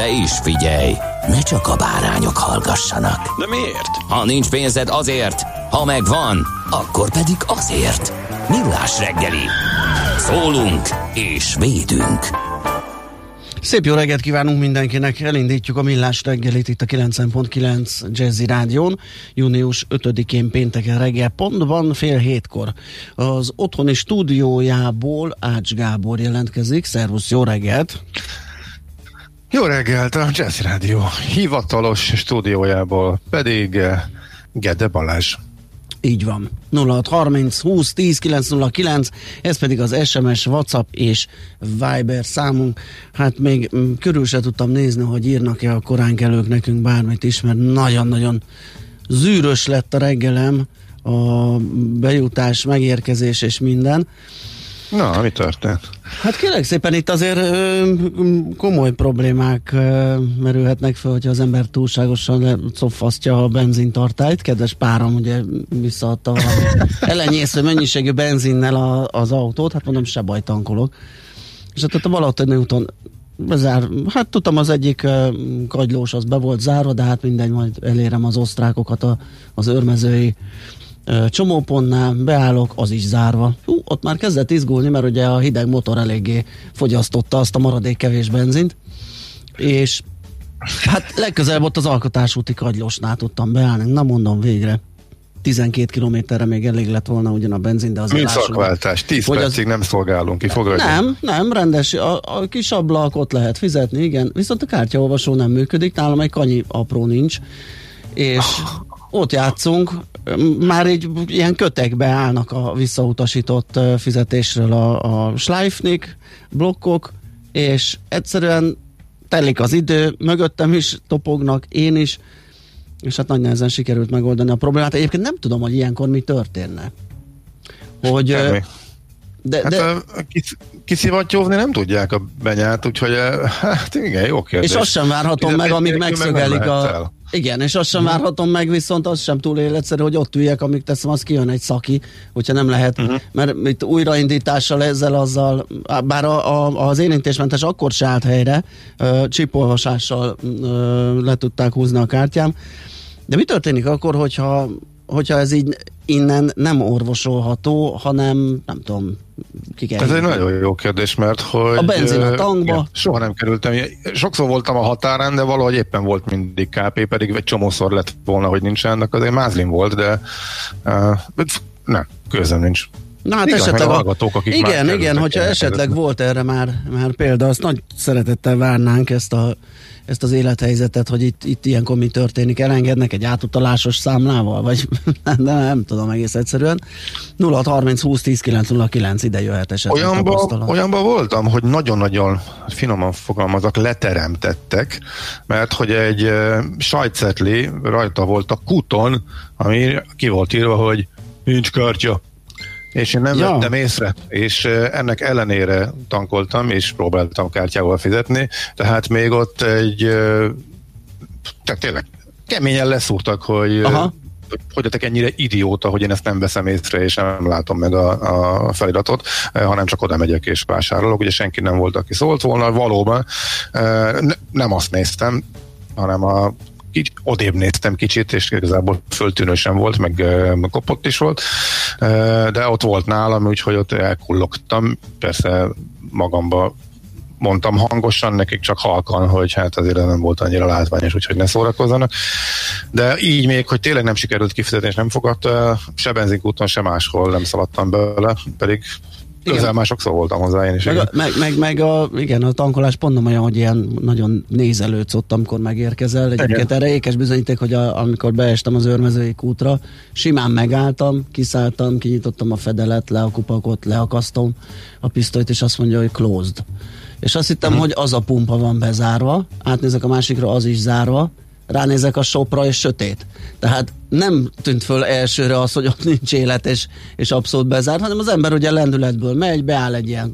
De is figyelj, ne csak a bárányok hallgassanak. De miért? Ha nincs pénzed azért, ha megvan, akkor pedig azért. Millás reggeli. Szólunk és védünk. Szép jó reggelt kívánunk mindenkinek, elindítjuk a millás reggelit itt a 90.9 Jazzy Rádión, június 5-én pénteken reggel, pontban fél hétkor. Az otthoni stúdiójából Ács Gábor jelentkezik, szervusz, jó reggelt! Jó reggelt, a Jazzy Rádió hivatalos stúdiójából pedig eh, Gede Balázs. Így van. 0630 20 10 909, ez pedig az SMS, WhatsApp és Viber számunk. Hát még mm, körül se tudtam nézni, hogy írnak-e a koránkelők nekünk bármit is, mert nagyon-nagyon zűrös lett a reggelem, a bejutás, megérkezés és minden. Na, mi történt? Hát kérlek szépen itt azért ö, komoly problémák ö, merülhetnek fel, hogyha az ember túlságosan cofasztja a benzintartályt. Kedves párom ugye visszaadta a elenyésző mennyiségű benzinnel a, az autót, hát mondom, se baj, tankolok. És hát ott a Balatonai úton bezár, hát tudtam az egyik uh, kagylós az be volt zárva, de hát mindegy, majd elérem az osztrákokat a, az örmezői csomópontnál, beállok, az is zárva. Hú, ott már kezdett izgulni, mert ugye a hideg motor eléggé fogyasztotta azt a maradék kevés benzint, és hát legközelebb ott az alkotásúti kagylósnál tudtam beállni. Na mondom végre. 12 kilométerre még elég lett volna ugyan a benzin, de az Mint szakváltás, 10 percig az... nem szolgálunk ki, fogadja. Nem, nem, rendes, a, a kis ablak ott lehet fizetni, igen, viszont a kártyaolvasó nem működik, nálam egy kanyi apró nincs, és ott játszunk, már egy ilyen kötekbe állnak a visszautasított fizetésről a, a Schleifnik blokkok, és egyszerűen telik az idő, mögöttem is topognak, én is, és hát nagy nehezen sikerült megoldani a problémát. Egyébként nem tudom, hogy ilyenkor mi történne. Hogy, Semmi. De, hát de... A kis, kiszivattyózni nem tudják a benyát, úgyhogy hát igen, jó kérdés. És azt sem várhatom meg, amíg megszögelik a... Igen, és azt sem uh-huh. várhatom meg, viszont az sem túl életszerű, hogy ott üljek, amíg teszem, az kijön egy szaki, hogyha nem lehet, uh-huh. mert itt újraindítással ezzel, azzal, bár a, a, az érintésmentes akkor se állt helyre, csipolvasással le tudták húzni a kártyám, de mi történik akkor, hogyha, hogyha ez így innen nem orvosolható, hanem nem tudom, ki kell Ez egy nagyon jó kérdés, mert hogy... A benzin a tankba. Igen, soha nem kerültem. Sokszor voltam a határán, de valahogy éppen volt mindig KP, pedig egy csomószor lett volna, hogy nincsen, ennek azért mázlin volt, de uh, nem, közöm nincs. Na hát igen, esetleg a, hallgatók, akik igen, igen, hogyha esetleg volt erre már, már példa, azt nagy szeretettel várnánk ezt a ezt az élethelyzetet, hogy itt, itt ilyenkor mi történik, elengednek egy átutalásos számlával, vagy de nem tudom egész egyszerűen. 0 30 20 10 909 ide jöhet esetleg olyanba, olyanba voltam, hogy nagyon-nagyon finoman fogalmazok, leteremtettek, mert hogy egy uh, sajtcetli rajta volt a kuton, ami ki volt írva, hogy nincs kártya. És én nem ja. vettem észre, és ennek ellenére tankoltam, és próbáltam kártyával fizetni, tehát még ott egy, tehát tényleg keményen leszúrtak, hogy Aha. hogy lettek ennyire idióta, hogy én ezt nem veszem észre, és nem látom meg a, a feliratot, hanem csak oda megyek és vásárolok. Ugye senki nem volt, aki szólt volna, valóban nem azt néztem, hanem a így odébb néztem kicsit, és igazából föltűnő sem volt, meg, kopott is volt, de ott volt nálam, úgyhogy ott elkullogtam, persze magamba mondtam hangosan, nekik csak halkan, hogy hát azért nem volt annyira látványos, úgyhogy ne szórakozzanak. De így még, hogy tényleg nem sikerült kifizetni, és nem fogadt, se benzinkúton, se máshol nem szaladtam bele, pedig Közel már sokszor voltam hozzá én is. Meg, a, meg, meg, meg a, igen, a tankolás pont nem olyan, hogy ilyen nagyon nézelődsz ott, amikor megérkezel. Egyébként erre ékes bizonyíték, hogy a, amikor beestem az őrmezői kútra, simán megálltam, kiszálltam, kinyitottam a fedelet, le a kupakot, leakasztom a pisztolyt, és azt mondja, hogy closed. És azt hittem, uh-huh. hogy az a pumpa van bezárva, átnézek a másikra, az is zárva, ránézek a sopra, és sötét. Tehát nem tűnt föl elsőre az, hogy ott nincs élet, és, és abszolút bezárt, hanem az ember ugye lendületből megy, beáll egy ilyen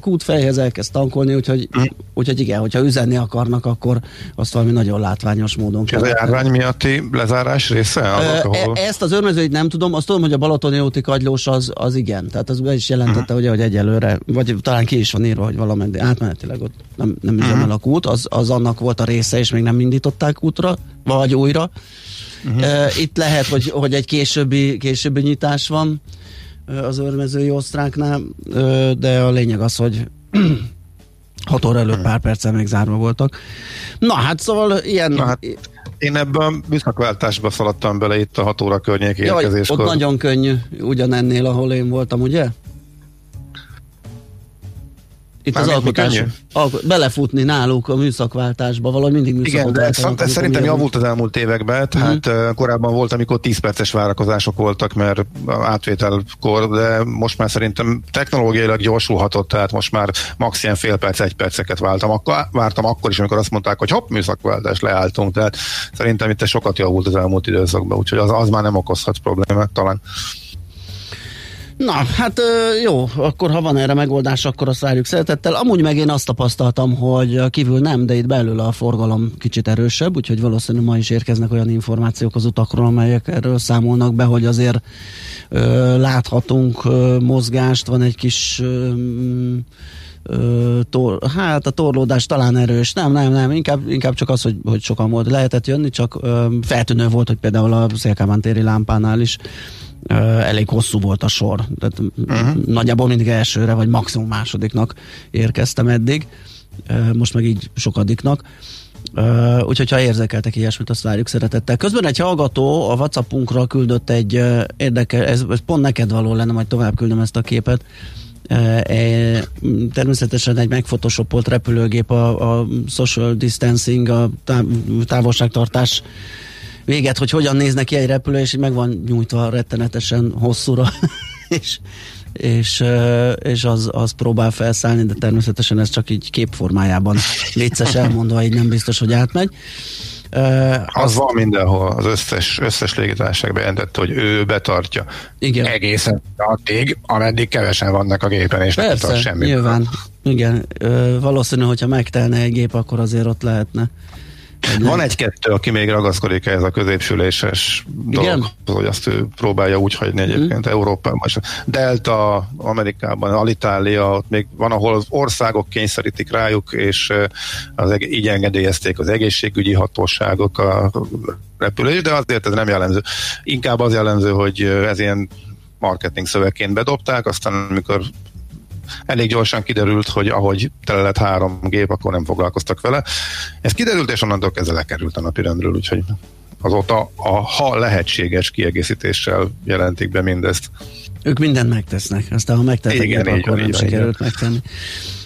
kútfejhez, elkezd tankolni, úgyhogy, mm. úgyhogy igen, hogyha üzenni akarnak, akkor azt valami nagyon látványos módon kell. Ez a járvány miatti lezárás része? Ahol... Ezt az örmözőit nem tudom, azt tudom, hogy a Balatoni úti kagylós az, az igen, tehát az be is jelentette, uh-huh. ugye, hogy egyelőre, vagy talán ki is van írva, hogy valameddig átmenetileg ott nem, nem üzemel uh-huh. a kút, az, az annak volt a része, és még nem indították útra, vagy újra. Uh-huh. Itt lehet, hogy, hogy egy későbbi, későbbi nyitás van az örmezői osztráknál, de a lényeg az, hogy 6 óra előtt pár perccel még zárva voltak. Na hát szóval ilyen... Na, hát, én ebben műszakváltásba szaladtam bele itt a 6 óra környék érkezéskor. Ott nagyon könnyű, ugyanennél, ahol én voltam, ugye? Itt Már az alkotás, alko- belefutni náluk a műszakváltásba, valahogy mindig műszakot Igen, de ez szerintem javult az elmúlt években, tehát uh-huh. korábban volt, amikor 10 perces várakozások voltak, mert átvételkor, de most már szerintem technológiailag gyorsulhatott, tehát most már max. ilyen fél perc, egy perceket váltam. Akkor, vártam akkor is, amikor azt mondták, hogy hopp, műszakváltás, leálltunk, tehát szerintem itt sokat javult az elmúlt időszakban, úgyhogy az, az már nem okozhat problémát talán. Na, hát jó, akkor ha van erre megoldás, akkor azt várjuk szeretettel. Amúgy meg én azt tapasztaltam, hogy kívül nem, de itt belül a forgalom kicsit erősebb, úgyhogy valószínűleg ma is érkeznek olyan információk az utakról, amelyek erről számolnak be, hogy azért ö, láthatunk ö, mozgást, van egy kis ö, ö, tor, hát a torlódás talán erős, nem, nem, nem, inkább, inkább csak az, hogy, hogy sokan volt, lehetett jönni, csak ö, feltűnő volt, hogy például a Szélkámán téri lámpánál is elég hosszú volt a sor. Tehát uh-huh. Nagyjából mindig elsőre, vagy maximum másodiknak érkeztem eddig. Most meg így sokadiknak. Uh, úgyhogy ha érzékeltek ilyesmit, azt várjuk szeretettel. Közben egy hallgató a Whatsappunkra küldött egy uh, érdekes, ez, ez pont neked való lenne, majd tovább küldöm ezt a képet. E, természetesen egy megfotoshopolt repülőgép a, a social distancing, a távolságtartás véget, hogy hogyan néznek ki egy repülő, és így meg van nyújtva rettenetesen hosszúra, és, és, és az, az próbál felszállni, de természetesen ez csak így képformájában vicces elmondva, így nem biztos, hogy átmegy. Az, az van mindenhol, az összes, összes légitársaság bejelentette, hogy ő betartja igen. egészen addig, ameddig kevesen vannak a gépen, és Persze, nem tart semmi. nyilván. Igen, uh, valószínű, hogyha megtelne egy gép, akkor azért ott lehetne van egy-kettő, aki még ragaszkodik ehhez a középsüléses dolog, hogy azt ő próbálja úgy hagyni egyébként mm. Európában. Delta, Amerikában, Alitalia, ott még van, ahol az országok kényszerítik rájuk, és az, így engedélyezték az egészségügyi hatóságok a repülés, de azért ez nem jellemző. Inkább az jellemző, hogy ez ilyen marketing szövegként bedobták, aztán amikor elég gyorsan kiderült, hogy ahogy tele lett három gép, akkor nem foglalkoztak vele. Ez kiderült, és onnantól kezdve lekerült a napirendről, úgyhogy azóta a ha lehetséges kiegészítéssel jelentik be mindezt. Ők mindent megtesznek, aztán ha megtettek, igen, akkor igen, nem sikerült megtenni.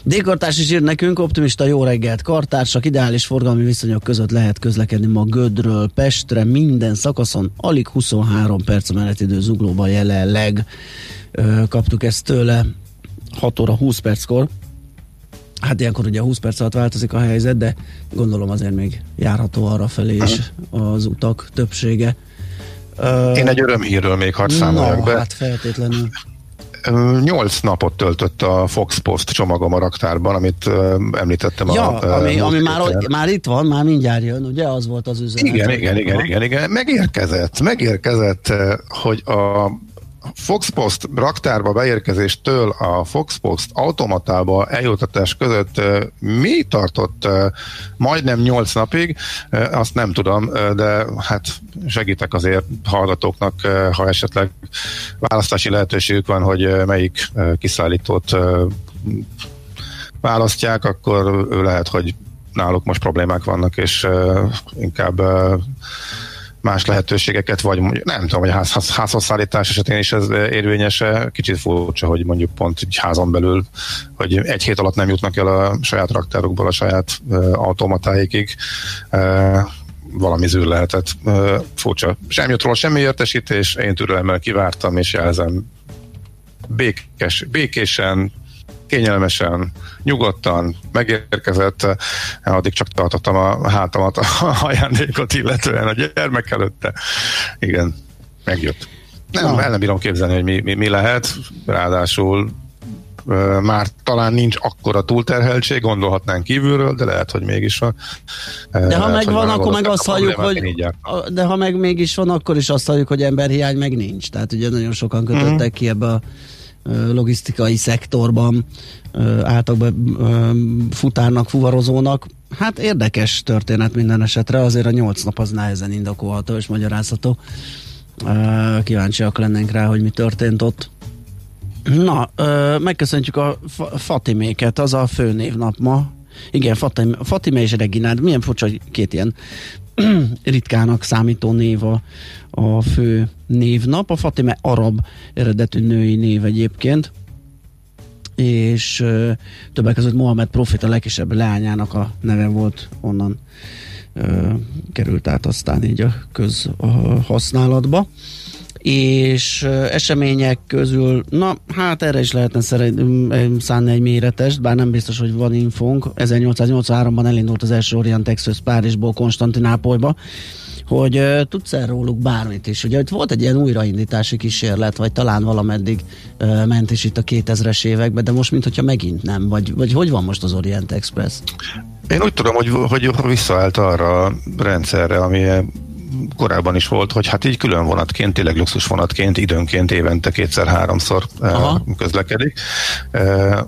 D-kartárs is ír nekünk, optimista jó reggelt, kartársak, ideális forgalmi viszonyok között lehet közlekedni ma Gödről Pestre, minden szakaszon, alig 23 perc menetidő zuglóban jelenleg. Kaptuk ezt tőle 6 óra 20 perckor. Hát ilyenkor ugye 20 perc alatt változik a helyzet, de gondolom azért még járható arra felé is az utak többsége. Én egy örömhírről még hadd számoljak be. hát feltétlenül. Nyolc napot töltött a Fox Post csomagom a raktárban, amit említettem. Ja, a, ami, ami már, már itt van, már mindjárt jön, ugye? Az volt az üzenet. Igen, igen, igen, igen, igen. Megérkezett, megérkezett, hogy a Fox Post raktárba beérkezéstől a Fox Post automatába eljutatás között mi tartott majdnem 8 napig, azt nem tudom, de hát segítek azért hallgatóknak, ha esetleg választási lehetőségük van, hogy melyik kiszállítót választják, akkor lehet, hogy náluk most problémák vannak, és inkább más lehetőségeket, vagy mondjuk, nem tudom, hogy a ház, házhoz szállítás esetén is ez érvényes kicsit furcsa, hogy mondjuk pont egy házon belül, hogy egy hét alatt nem jutnak el a saját raktárukból a saját uh, automatáikig. Uh, valami zűr lehetett. Uh, furcsa. Sem jött róla semmi értesítés, én türelemmel kivártam, és jelzem békés, békésen, kényelmesen, nyugodtan megérkezett, addig csak tartottam a hátamat a ajándékot illetően a gyermek előtte. Igen, megjött. Nem, el nem bírom képzelni, hogy mi, mi, mi lehet, ráadásul már talán nincs akkora túlterheltség, gondolhatnánk kívülről, de lehet, hogy mégis van. De lehet, ha meg van, akkor meg azt halljuk, hogy de ha meg mégis van, akkor is azt halljuk, hogy emberhiány meg nincs. Tehát ugye nagyon sokan kötöttek mm-hmm. ki ebbe a logisztikai szektorban álltak be futárnak, fuvarozónak. Hát érdekes történet minden esetre, azért a nyolc nap az nehezen indokolható és magyarázható. Kíváncsiak lennénk rá, hogy mi történt ott. Na, megköszöntjük a Fatiméket, az a főnévnap ma. Igen, Fatime, Fatime és Reginád, milyen furcsa, két ilyen ritkának számító név a, a fő névnap. A Fatime arab eredetű női név egyébként és ö, többek között Mohamed Profit a legkisebb leányának a neve volt onnan ö, került át aztán így a közhasználatba és események közül, na hát erre is lehetne szánni egy méretest, bár nem biztos, hogy van infónk. 1883-ban elindult az első Orient Express Párizsból Konstantinápolyba, hogy uh, tudsz -e róluk bármit is. Ugye itt volt egy ilyen újraindítási kísérlet, vagy talán valameddig uh, ment is itt a 2000-es években, de most mintha megint nem. Vagy, vagy hogy van most az Orient Express? Én úgy tudom, hogy, hogy visszaállt arra a rendszerre, ami korábban is volt, hogy hát így külön vonatként, tényleg luxus vonatként időnként évente kétszer-háromszor Aha. közlekedik.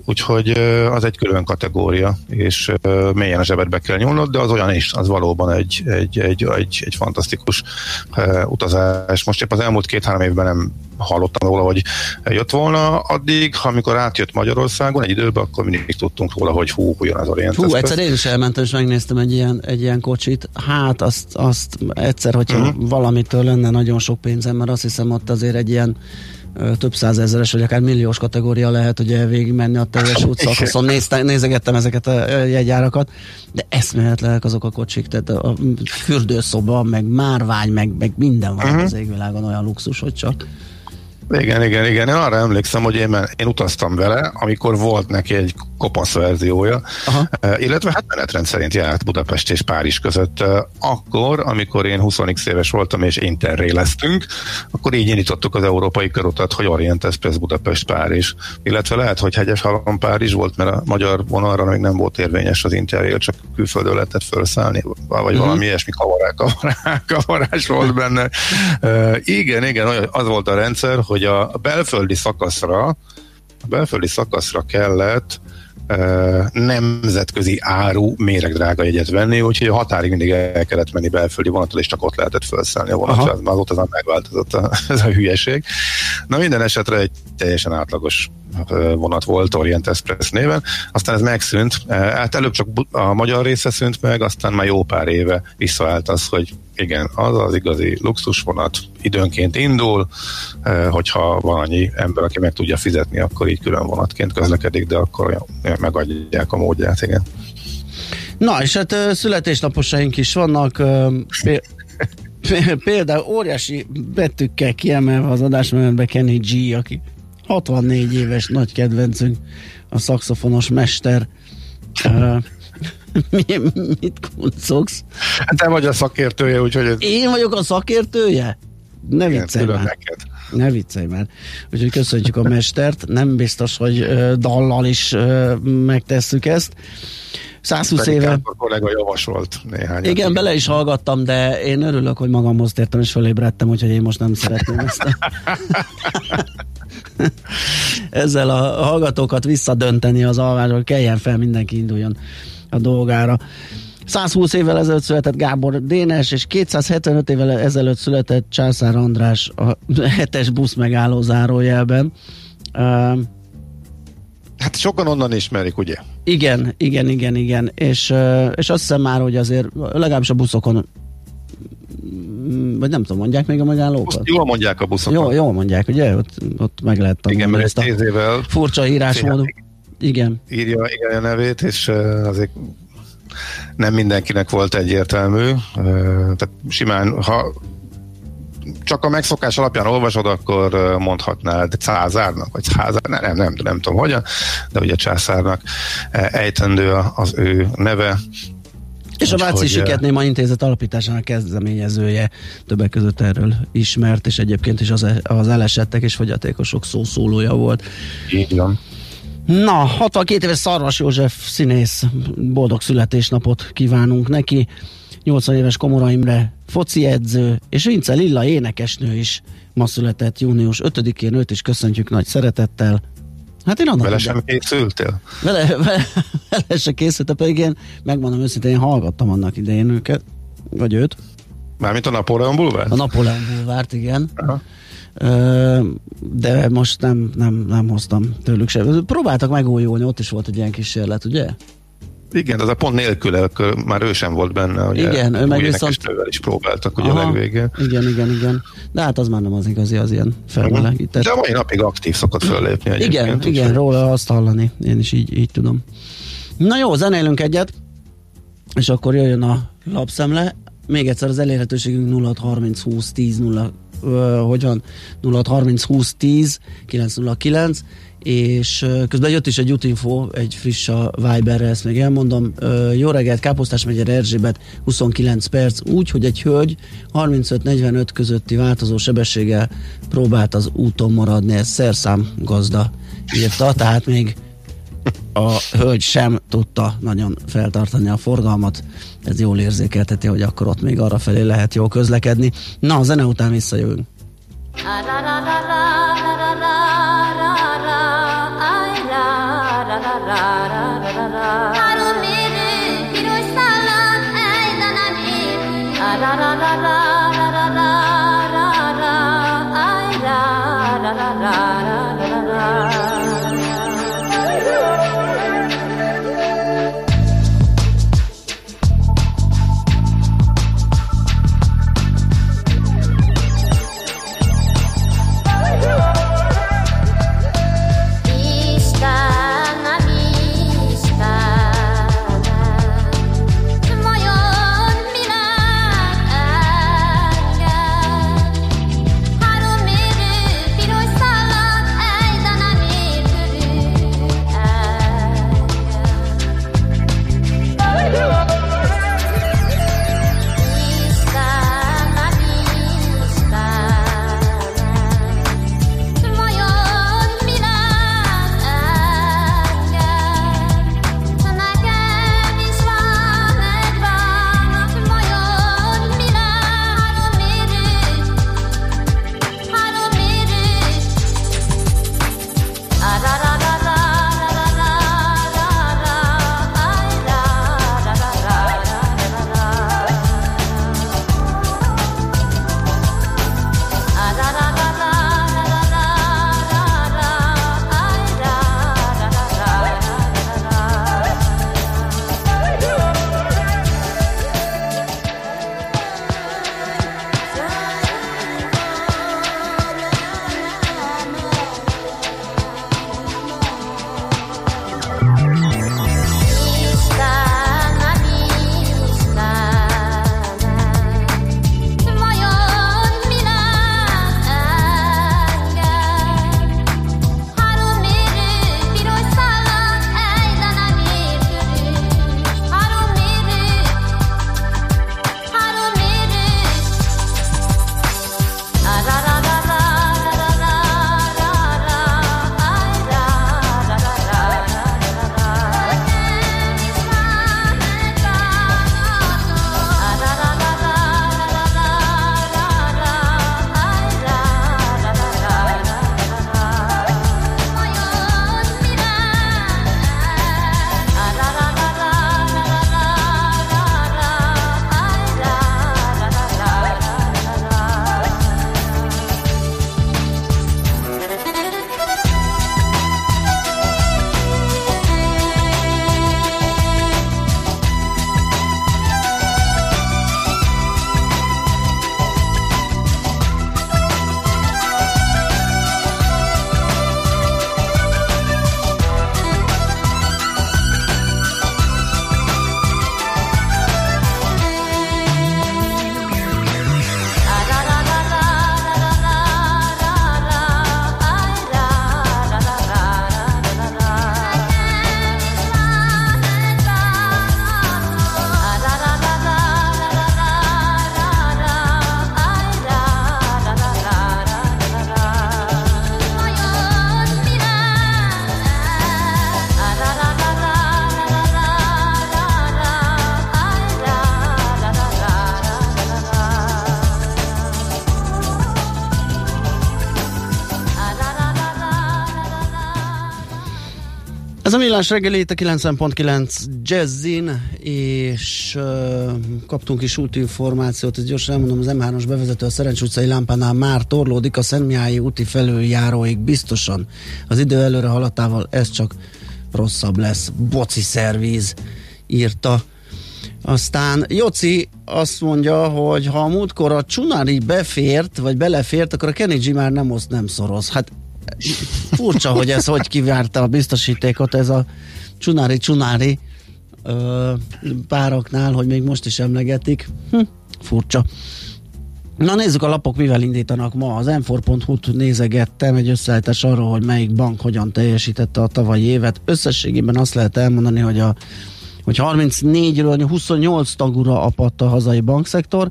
Úgyhogy az egy külön kategória, és mélyen a zsebedbe kell nyúlnod, de az olyan is, az valóban egy, egy, egy, egy, egy fantasztikus utazás. Most épp az elmúlt két-három évben nem hallottam róla, hogy jött volna addig, amikor átjött Magyarországon egy időben, akkor mindig tudtunk róla, hogy hú, jön az Orient Hú, egyszer én is elmentem, és megnéztem egy ilyen, egy ilyen kocsit. Hát azt, azt egyszer, hogyha uh-huh. valamitől lenne nagyon sok pénzem, mert azt hiszem ott azért egy ilyen több százezeres, vagy akár milliós kategória lehet ugye végigmenni a teljes útszakaszon. Nézte, nézegettem ezeket a jegyárakat, de eszméletlenek azok a kocsik, tehát a fürdőszoba, meg márvány, meg, meg minden van uh-huh. az égvilágon olyan luxus, hogy csak. Igen, igen, igen. Én arra emlékszem, hogy én, én utaztam vele, amikor volt neki egy kopasz verziója, Aha. illetve hát menetrend szerint járt Budapest és Párizs között. Akkor, amikor én 20 éves voltam és interréleztünk, akkor így indítottuk az európai körutat, hogy Orient Express Budapest Párizs. Illetve lehet, hogy hegyes halom Párizs volt, mert a magyar vonalra még nem volt érvényes az interrail, csak külföldön lehetett felszállni, vagy uh-huh. valami ilyesmi kavarák, kavarák, kavarás volt benne. Uh, igen, igen, az volt a rendszer, hogy a belföldi szakaszra a belföldi szakaszra kellett nemzetközi áru méregdrága jegyet venni, úgyhogy a határig mindig el kellett menni belföldi vonattal, és csak ott lehetett felszállni a vonatra. Az, azóta már megváltozott a, ez a hülyeség. Na minden esetre egy teljesen átlagos vonat volt Orient Express néven, aztán ez megszűnt, hát előbb csak a magyar része szűnt meg, aztán már jó pár éve visszaállt az, hogy igen, az az igazi luxusvonat időnként indul, hogyha van annyi ember, aki meg tudja fizetni, akkor így külön vonatként közlekedik, de akkor megadják a módját, igen. Na, és hát születésnaposaink is vannak, például óriási betűkkel kiemelve az adásmenetbe Kenny G, aki 64 éves nagy kedvencünk, a szakszofonos mester. Uh, mi, mit kuncogsz? Hát te vagy a szakértője, úgyhogy... Ez... Én vagyok a szakértője? Ne viccelj már. Neked. Ne viccelj már. Úgyhogy köszönjük a mestert. Nem biztos, hogy uh, dallal is uh, megtesszük ezt. 120 Pedig éve. kollega javasolt néhány. Igen, bele is hallgattam, de én örülök, hogy magamhoz tértem és fölébredtem, úgyhogy én most nem szeretném ezt a... ezzel a hallgatókat visszadönteni az alvásról, keljen fel, mindenki induljon a dolgára. 120 évvel ezelőtt született Gábor Dénes, és 275 évvel ezelőtt született Császár András a hetes busz megálló zárójelben. Uh, Hát sokan onnan ismerik, ugye? Igen, igen, igen, igen. És, és azt hiszem már, hogy azért legalábbis a buszokon vagy nem tudom, mondják még a megállókat? Azt jól mondják a buszokon. Jó, jól mondják, ugye? Ott, ott meg lehet Igen, mert ezt tíz évvel furcsa írásmódú. Igen. Írja, igen a nevét, és azért nem mindenkinek volt egyértelmű. Tehát simán, ha csak a megszokás alapján olvasod, akkor mondhatnád császárnak, vagy császár, nem, nem, nem, nem tudom hogyan, de ugye császárnak ejtendő az ő neve, és a Váci Siketnéma Intézet alapításának kezdeményezője többek között erről ismert, és egyébként is az, az elesettek és fogyatékosok szószólója volt. Így van. Na, 62 éves Szarvas József színész, boldog születésnapot kívánunk neki. 80 éves Komora Imre foci edző, és Vince Lilla énekesnő is ma született június 5-én, őt is köszöntjük nagy szeretettel. Hát én annak Vele sem készültél? Vele, vele, vele sem készültem, pedig én megmondom őszintén, én hallgattam annak idején őket, vagy őt. Mármint a Napóleon Bulvárt? A Napóleon Bulvárt, igen. Aha. de most nem, nem, nem hoztam tőlük sem. Próbáltak megújulni, ott is volt egy ilyen kísérlet, ugye? Igen, az a pont nélkül, akkor már ő sem volt benne. Ugye, igen, ő meg viszont... is próbáltak ugye Aha, a legvégén. Igen, igen, igen. De hát az már nem az igazi, az ilyen felmelegített. De mai napig aktív szokott föllépni. Igen, igen, róla azt hallani. Én is így, így tudom. Na jó, zenélünk egyet, és akkor jöjjön a lapszemle. Még egyszer az elérhetőségünk 0630 20 10 0 hogyan 0630 20 10 909 és közben jött is egy útinfo, egy friss a Viberre, ezt még elmondom. Jó reggelt, Káposztás megye Erzsébet, 29 perc, úgy, hogy egy hölgy 35-45 közötti változó sebességgel próbált az úton maradni, ez szerszám gazda írta, tehát még a hölgy sem tudta nagyon feltartani a forgalmat. Ez jól érzékelteti, hogy akkor ott még arra felé lehet jól közlekedni. Na, a zene után visszajövünk. a millás reggeli itt a 90.9 Jazzin, és uh, kaptunk is útinformációt, ezt gyorsan elmondom, az M3-os bevezető a Szerencs utcai lámpánál már torlódik, a Szentmiályi úti felüljáróig biztosan. Az idő előre haladtával ez csak rosszabb lesz. Boci szervíz írta. Aztán Joci azt mondja, hogy ha a múltkor a Csunari befért, vagy belefért, akkor a Kenny már nem oszt, nem szoroz. Hát furcsa, hogy ez hogy kivárta a biztosítékot, ez a Csunári Csunári pároknál, hogy még most is emlegetik. Hm, furcsa. Na nézzük a lapok, mivel indítanak ma. Az m4.hu-t nézegettem egy összeállítás arról, hogy melyik bank hogyan teljesítette a tavalyi évet. Összességében azt lehet elmondani, hogy a hogy 34-ről 28 tagúra apadt a hazai bankszektor,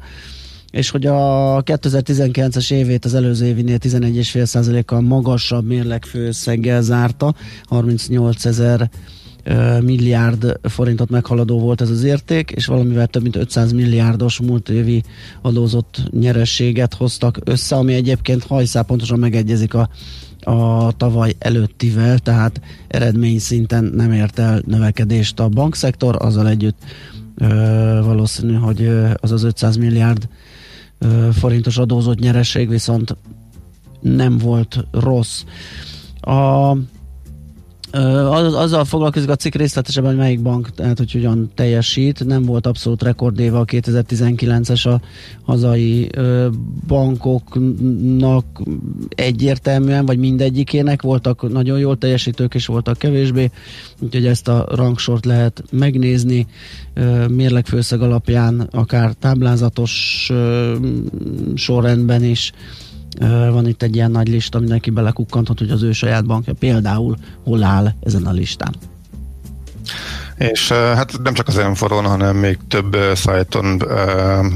és hogy a 2019-es évét az előző évinél 11,5%-kal magasabb mérlegfőszeggel zárta, 38 ezer milliárd forintot meghaladó volt ez az érték, és valamivel több mint 500 milliárdos múlt évi adózott nyerességet hoztak össze, ami egyébként hajszál pontosan megegyezik a, a tavaly előttivel, tehát eredmény szinten nem ért el növekedést a bankszektor, azzal együtt ö, valószínű, hogy az az 500 milliárd forintos adózott nyereség viszont nem volt rossz. A az, azzal foglalkozik a cikk részletesebben, hogy melyik bank, tehát hogy hogyan teljesít. Nem volt abszolút rekordéve a 2019-es a hazai bankoknak egyértelműen, vagy mindegyikének. Voltak nagyon jól teljesítők, és voltak kevésbé, úgyhogy ezt a rangsort lehet megnézni mérlegfőszeg alapján, akár táblázatos sorrendben is van itt egy ilyen nagy lista, mindenki belekukkanthat, hogy az ő saját bankja például hol áll ezen a listán. És hát nem csak az Enforon, hanem még több szájton,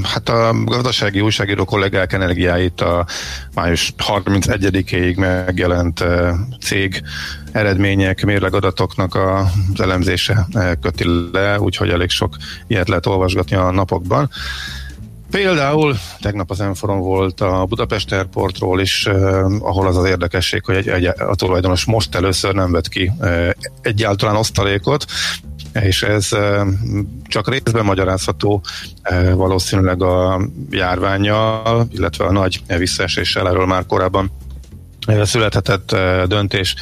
hát a gazdasági újságíró kollégák energiáit a május 31-ig megjelent cég eredmények, mérlegadatoknak az elemzése köti le, úgyhogy elég sok ilyet lehet olvasgatni a napokban. Például tegnap az Enforon volt a Budapest Airportról is, eh, ahol az az érdekesség, hogy egy, egy, a tulajdonos most először nem vett ki eh, egyáltalán osztalékot, és ez eh, csak részben magyarázható eh, valószínűleg a járványjal, illetve a nagy visszaeséssel, erről már korábban születhetett döntés.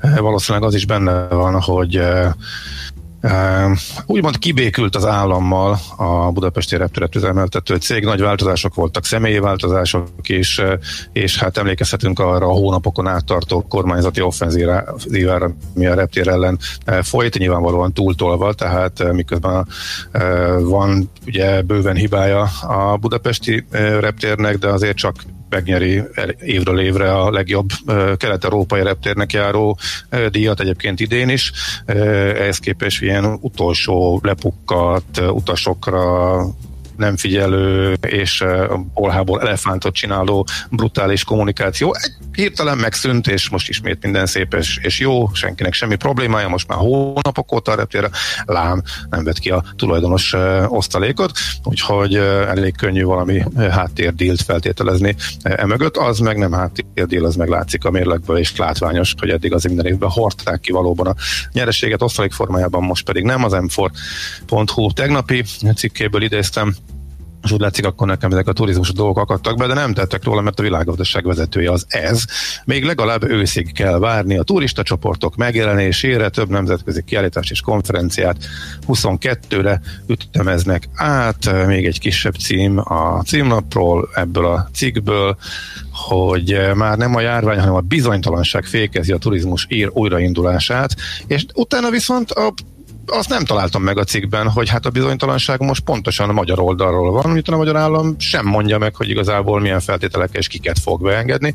Valószínűleg az is benne van, hogy Úgymond kibékült az állammal a Budapesti repteret üzemeltető cég, nagy változások voltak, személyi változások is, és hát emlékezhetünk arra a hónapokon áttartó kormányzati offenzívára, mi a reptér ellen folyt, nyilvánvalóan túltolva, tehát miközben van ugye bőven hibája a budapesti reptérnek, de azért csak megnyeri évről évre a legjobb kelet-európai reptérnek járó díjat egyébként idén is. Ehhez képest ilyen utolsó lepukkat utasokra nem figyelő és bolhából elefántot csináló brutális kommunikáció. Egy hirtelen megszűnt, és most ismét minden szép és, és jó, senkinek semmi problémája, most már hónapok óta a reptére, lám nem vett ki a tulajdonos osztalékot, úgyhogy elég könnyű valami háttérdílt feltételezni emögött, az meg nem háttérdíl, az meg látszik a mérlegből, és látványos, hogy eddig az minden évben hordták ki valóban a nyereséget. Osztalék formájában, most pedig nem az m4.hu tegnapi cikkéből idéztem, és úgy látszik, akkor nekem ezek a turizmus dolgok akadtak be, de nem tettek róla, mert a világgazdaság vezetője az ez. Még legalább őszig kell várni a turista csoportok megjelenésére, több nemzetközi kiállítást és konferenciát 22-re ütemeznek át. Még egy kisebb cím a címlapról, ebből a cikkből, hogy már nem a járvány, hanem a bizonytalanság fékezi a turizmus ír újraindulását, és utána viszont a azt nem találtam meg a cikkben, hogy hát a bizonytalanság most pontosan a magyar oldalról van, amit a magyar állam sem mondja meg, hogy igazából milyen feltételekkel és kiket fog beengedni.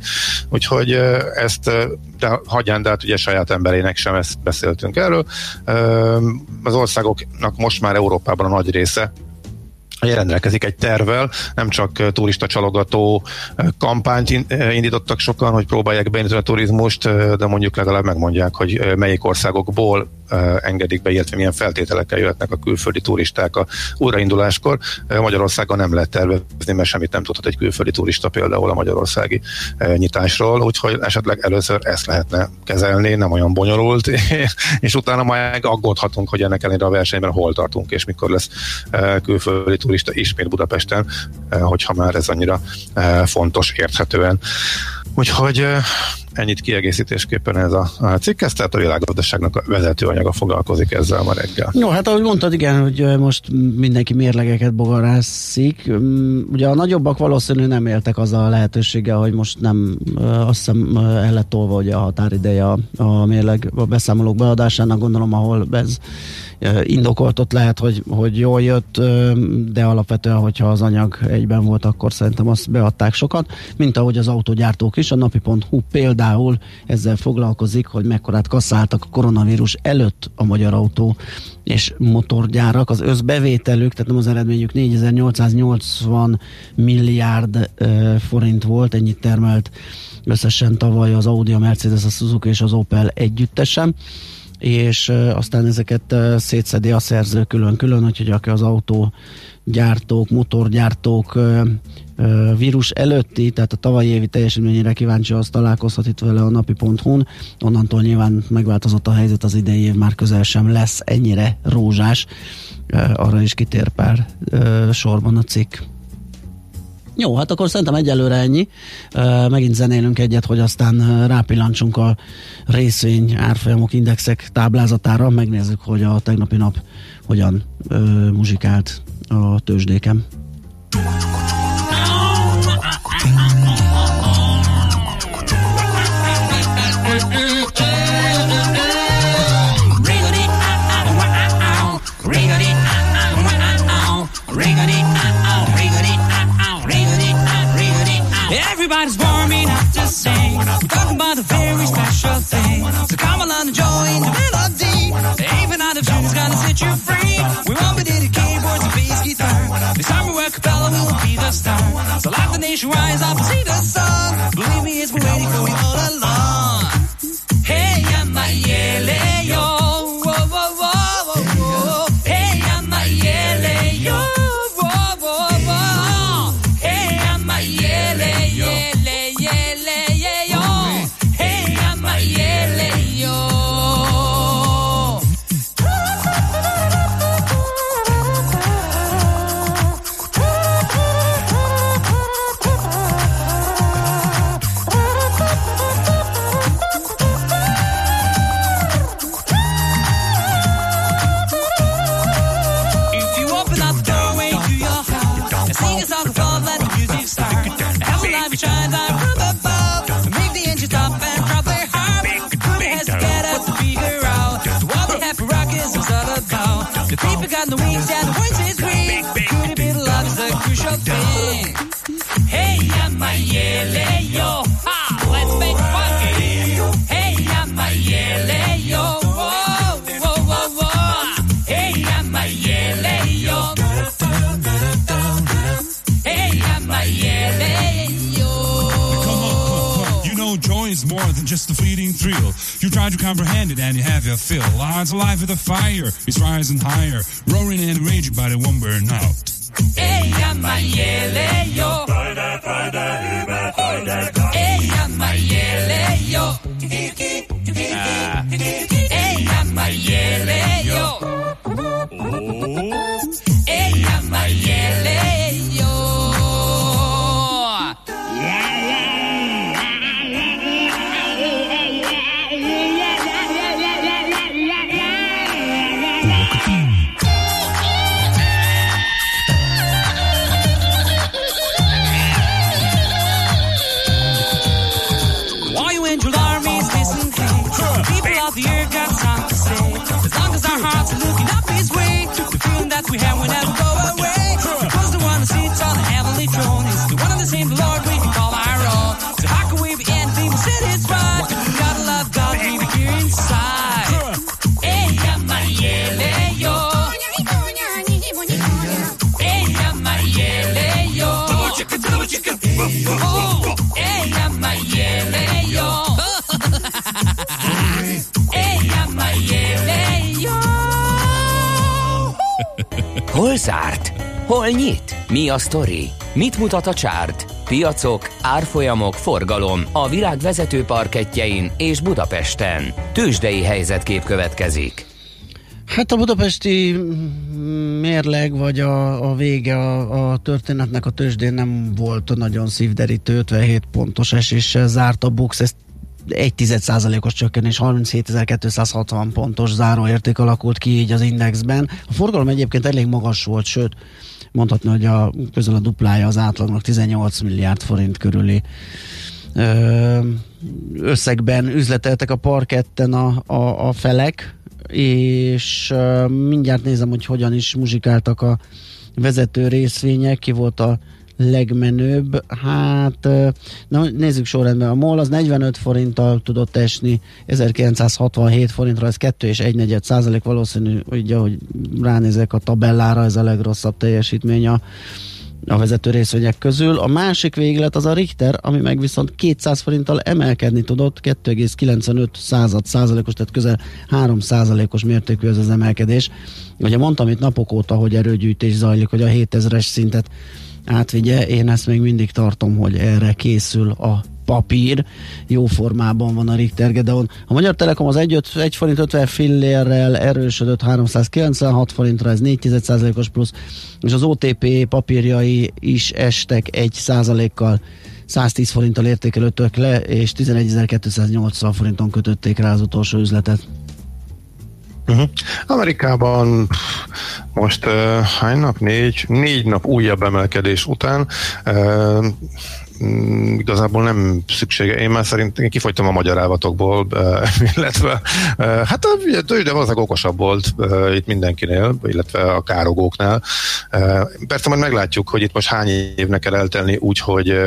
Úgyhogy ezt de hagyján, de hát ugye saját emberének sem ezt beszéltünk erről. Az országoknak most már Európában a nagy része rendelkezik egy tervvel, nem csak turista csalogató kampányt indítottak sokan, hogy próbálják beindítani a turizmust, de mondjuk legalább megmondják, hogy melyik országokból engedik be, illetve milyen feltételekkel jöhetnek a külföldi turisták a újrainduláskor. Magyarországon nem lehet tervezni, mert semmit nem tudhat egy külföldi turista például a magyarországi nyitásról, úgyhogy esetleg először ezt lehetne kezelni, nem olyan bonyolult, és utána majd aggódhatunk, hogy ennek ellenére a versenyben hol tartunk, és mikor lesz külföldi turista ismét Budapesten, hogyha már ez annyira fontos érthetően. Úgyhogy ennyit kiegészítésképpen ez a, a cikk, ez tehát a világgazdaságnak a vezetőanyaga foglalkozik ezzel ma reggel. Jó, hát ahogy mondtad, igen, hogy most mindenki mérlegeket bogarászik. Ugye a nagyobbak valószínűleg nem éltek az a lehetőséggel, hogy most nem, azt hiszem el lett tolva ugye a határideje a, a mérleg a beszámolók beadásának, gondolom, ahol ez indokolt ott lehet, hogy, hogy jól jött, de alapvetően, hogyha az anyag egyben volt, akkor szerintem azt beadták sokat, mint ahogy az autógyártók is. A napi.hu például ezzel foglalkozik, hogy mekkorát kasszáltak a koronavírus előtt a magyar autó és motorgyárak. Az összbevételük, tehát nem az eredményük 4880 milliárd forint volt, ennyit termelt összesen tavaly az Audi, a Mercedes, a Suzuki és az Opel együttesen és aztán ezeket szétszedi a szerző külön-külön, úgyhogy aki az autógyártók, motorgyártók vírus előtti, tehát a tavalyi évi teljesítményére kíváncsi, az találkozhat itt vele a napi.hu-n. Onnantól nyilván megváltozott a helyzet, az idei év már közel sem lesz ennyire rózsás. Arra is kitér pár sorban a cikk. Jó, hát akkor szerintem egyelőre ennyi. Megint zenélünk egyet, hogy aztán rápillantsunk a részvény árfolyamok indexek táblázatára, megnézzük, hogy a tegnapi nap hogyan muzsikált a tőzsdéken. Set you free. We won't be the keyboards and bass guitar. This time we're a cappella, will be the star. So let the nation rise up and see the sun. Believe me, it's been waiting for you all along. Just thrill. You try to comprehend it and you have your fill. Odds alive with a fire is rising higher, roaring and raging, but it won't burn out. Ella mayele yo. Ella mayele yo. Zárt? Hol nyit? Mi a sztori? Mit mutat a csárt? Piacok, árfolyamok, forgalom a világ vezető parketjein és Budapesten. Tősdei helyzetkép következik. Hát a budapesti mérleg, vagy a, a vége a, a történetnek a tőzsdén nem volt nagyon szívderítő, 57 pontos eséssel zárt a Bux, ezt egy százalékos csökkenés, 37.260 pontos záróérték alakult ki így az indexben. A forgalom egyébként elég magas volt, sőt, mondhatni, hogy a, közel a duplája az átlagnak 18 milliárd forint körüli összegben üzleteltek a parketten a, a, a felek, és mindjárt nézem, hogy hogyan is muzsikáltak a vezető részvények, ki volt a legmenőbb. Hát, na, nézzük sorrendben. A MOL az 45 forinttal tudott esni, 1967 forintra, ez 2 és 1 negyed százalék valószínű, ugye, hogy ránézek a tabellára, ez a legrosszabb teljesítmény a a vezető részvények közül. A másik véglet az a Richter, ami meg viszont 200 forinttal emelkedni tudott, 2,95 század százalékos, tehát közel 3 százalékos mértékű ez az emelkedés. Ugye mondtam itt napok óta, hogy erőgyűjtés zajlik, hogy a 7000-es szintet átvigye. Én ezt még mindig tartom, hogy erre készül a papír, jó formában van a Richter Gedeon. A Magyar Telekom az 1, 1 forint 50 fillérrel erősödött 396 forintra, ez 4% os plusz, és az OTP papírjai is estek 1 százalékkal 110 forinttal értékelődtök le, és 11.280 forinton kötötték rá az utolsó üzletet. Uh-huh. Amerikában most uh, hány nap? Négy, négy nap újabb emelkedés után uh, igazából nem szüksége. Én már szerintem kifogytam a magyar ávatokból, illetve hát a tőzsde valószínűleg okosabb volt itt mindenkinél, illetve a károgóknál. Persze majd meglátjuk, hogy itt most hány évnek kell eltelni úgy, hogy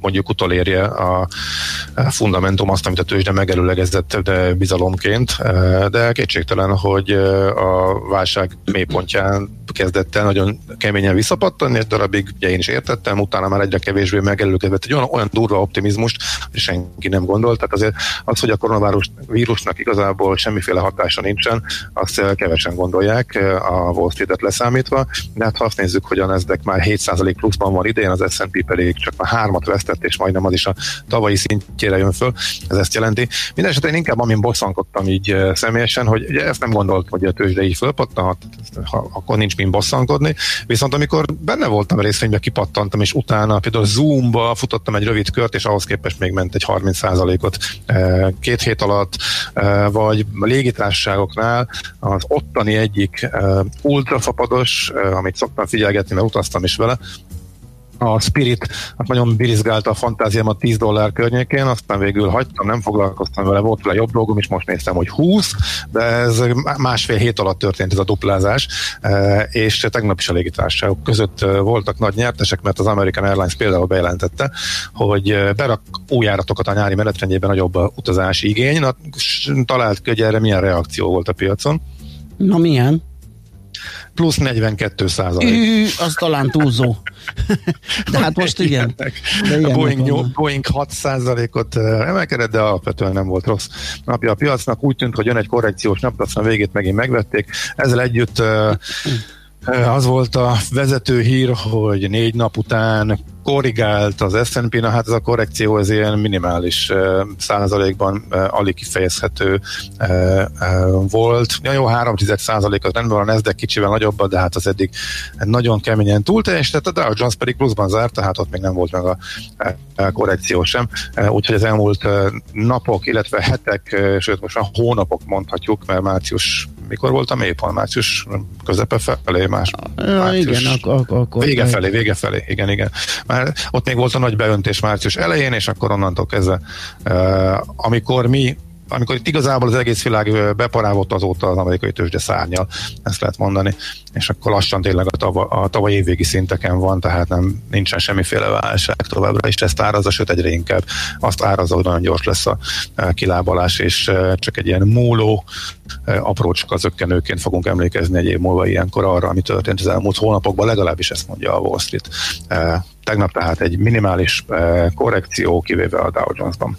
mondjuk utolérje a fundamentum azt, amit a tőzsde megelőlegezett de bizalomként, de kétségtelen, hogy a válság mélypontján kezdett el nagyon keményen visszapattanni, egy darabig ugye én is értettem, utána már egyre kevésbé megelőlegezett egy olyan, olyan durva optimizmust, hogy senki nem gondolt, tehát azért az, hogy a koronavírusnak igazából semmiféle hatása nincsen, azt kevesen gondolják a Wall Street-et leszámítva, de hát ha azt nézzük, hogy a Nasdaq már 7% pluszban van idén, az S&P pedig csak már hármat vesztett és majdnem az is a tavalyi szintjére jön föl, ez ezt jelenti. Mindenesetre én inkább amin bosszankodtam így személyesen, hogy ugye ezt nem gondolt, hogy a tőzsde így fölpattanhat, ha, akkor nincs mint bosszankodni. Viszont amikor benne voltam a részvényben, kipattantam, és utána például Zoomba futottam egy rövid kört, és ahhoz képest még ment egy 30%-ot két hét alatt, vagy a légitársaságoknál az ottani egyik ultrafapados, amit szoktam figyelgetni, mert utaztam is vele, a Spirit hát nagyon birizgálta a fantáziámat 10 dollár környékén, aztán végül hagytam, nem foglalkoztam vele, volt vele jobb dolgom, és most néztem, hogy 20, de ez másfél hét alatt történt ez a duplázás, e, és tegnap is a légitársaságok között e, voltak nagy nyertesek, mert az American Airlines például bejelentette, hogy e, berak új járatokat a nyári menetrendjében nagyobb utazási igény, Na, talált, hogy erre milyen reakció volt a piacon. Na milyen? Plusz 42 százalék. Az talán túlzó. de hát most igen. De a Boeing, Boeing 6 százalékot emelkedett, de alapvetően nem volt rossz napja a piacnak. Úgy tűnt, hogy jön egy korrekciós nap, aztán végét megint megvették. Ezzel együtt az volt a vezető hír, hogy négy nap után korrigált az S&P, na hát ez a korrekció az ilyen minimális százalékban alig kifejezhető volt. Ja, jó, 3 százalék az rendben van, a Nasdaq kicsivel nagyobb, de hát az eddig nagyon keményen túlteljesített, a Dow Jones pedig pluszban zárt, tehát ott még nem volt meg a korrekció sem. Úgyhogy az elmúlt napok, illetve hetek, sőt most a hónapok mondhatjuk, mert március mikor volt a mélypont? Március közepe felé? Más, március, igen, ak- akkor vége felé, vége felé, igen, igen. Már ott még volt a nagy beöntés március elején, és akkor onnantól kezdve, uh, amikor mi amikor itt igazából az egész világ beparávott azóta az amerikai tőzsde szárnyal, ezt lehet mondani, és akkor lassan tényleg a, tava, a tavaly évvégi szinteken van, tehát nem, nincsen semmiféle válság továbbra is ezt árazza, sőt egyre inkább azt árazza, hogy nagyon gyors lesz a kilábalás, és csak egy ilyen múló aprócska zöggenőként fogunk emlékezni egy év múlva ilyenkor arra, ami történt az elmúlt hónapokban, legalábbis ezt mondja a Wall Street. Tegnap tehát egy minimális korrekció, kivéve a Dow Jones-ban.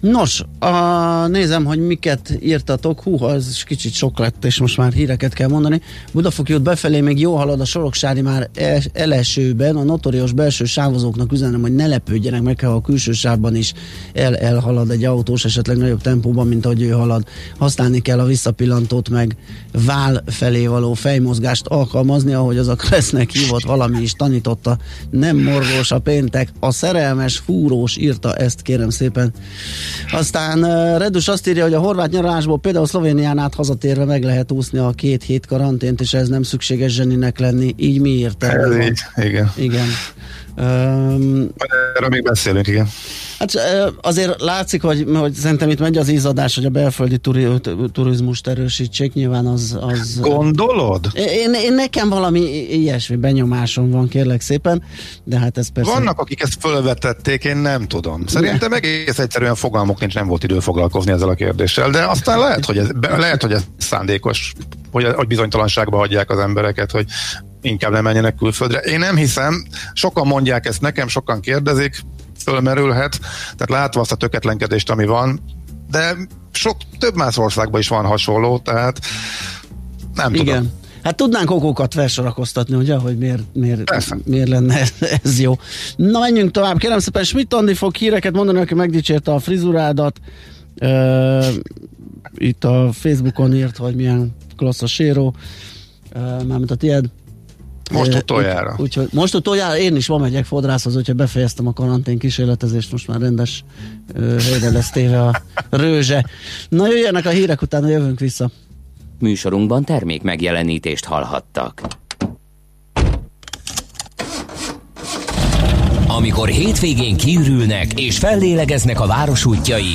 Nos, a, nézem, hogy miket írtatok. Hú, ez kicsit sok lett, és most már híreket kell mondani. Budafoki út befelé még jó halad a Soroksári már elesőben. A notoriós belső sávozóknak üzenem, hogy ne lepődjenek meg, ha a külső sávban is el, elhalad egy autós, esetleg nagyobb tempóban, mint ahogy ő halad. Használni kell a visszapillantót, meg vál felé való fejmozgást alkalmazni, ahogy az a Kresznek hívott valami is tanította. Nem morgós a péntek, a szerelmes fúrós írta ezt, kérem szépen. Aztán Redus azt írja, hogy a horvát nyaralásból például Szlovénián át hazatérve meg lehet úszni a két hét karantént, és ez nem szükséges zseninek lenni. Így mi így, igen. Igen. Um, Erről még beszélünk, igen. Hát azért látszik, hogy, hogy szerintem itt megy az ízadás, hogy a belföldi turi, turizmust erősítsék, nyilván az... az Gondolod? Én, én nekem valami ilyesmi benyomásom van, kérlek szépen, de hát ez persze... Vannak, akik ezt fölvetették, én nem tudom. Szerintem egész egyszerűen fogalmuk nincs, nem volt idő foglalkozni ezzel a kérdéssel, de aztán lehet, hogy ez, lehet, hogy ez szándékos, hogy, hogy bizonytalanságba hagyják az embereket, hogy inkább nem menjenek külföldre. Én nem hiszem, sokan mondják ezt nekem, sokan kérdezik, fölmerülhet, tehát látva azt a töketlenkedést, ami van, de sok több más országban is van hasonló, tehát nem Igen. tudom. Hát tudnánk okokat felsorakoztatni, ugye, hogy miért, miért, miért lenne ez jó. Na menjünk tovább, kérem szépen Schmidt Andi fog híreket mondani, aki megdicsérte a frizurádat. Uh, itt a Facebookon írt, hogy milyen klassz a séró. Uh, mármint a tiéd. Most utoljára. Úgyhogy most utoljára én is ma megyek fodrászhoz, hogyha befejeztem a karantén kísérletezést, most már rendes helyre lesz téve a rőzse. Na jöjjenek a hírek, utána jövünk vissza. Műsorunkban termék megjelenítést hallhattak. Amikor hétvégén kiürülnek és fellélegeznek a város útjai,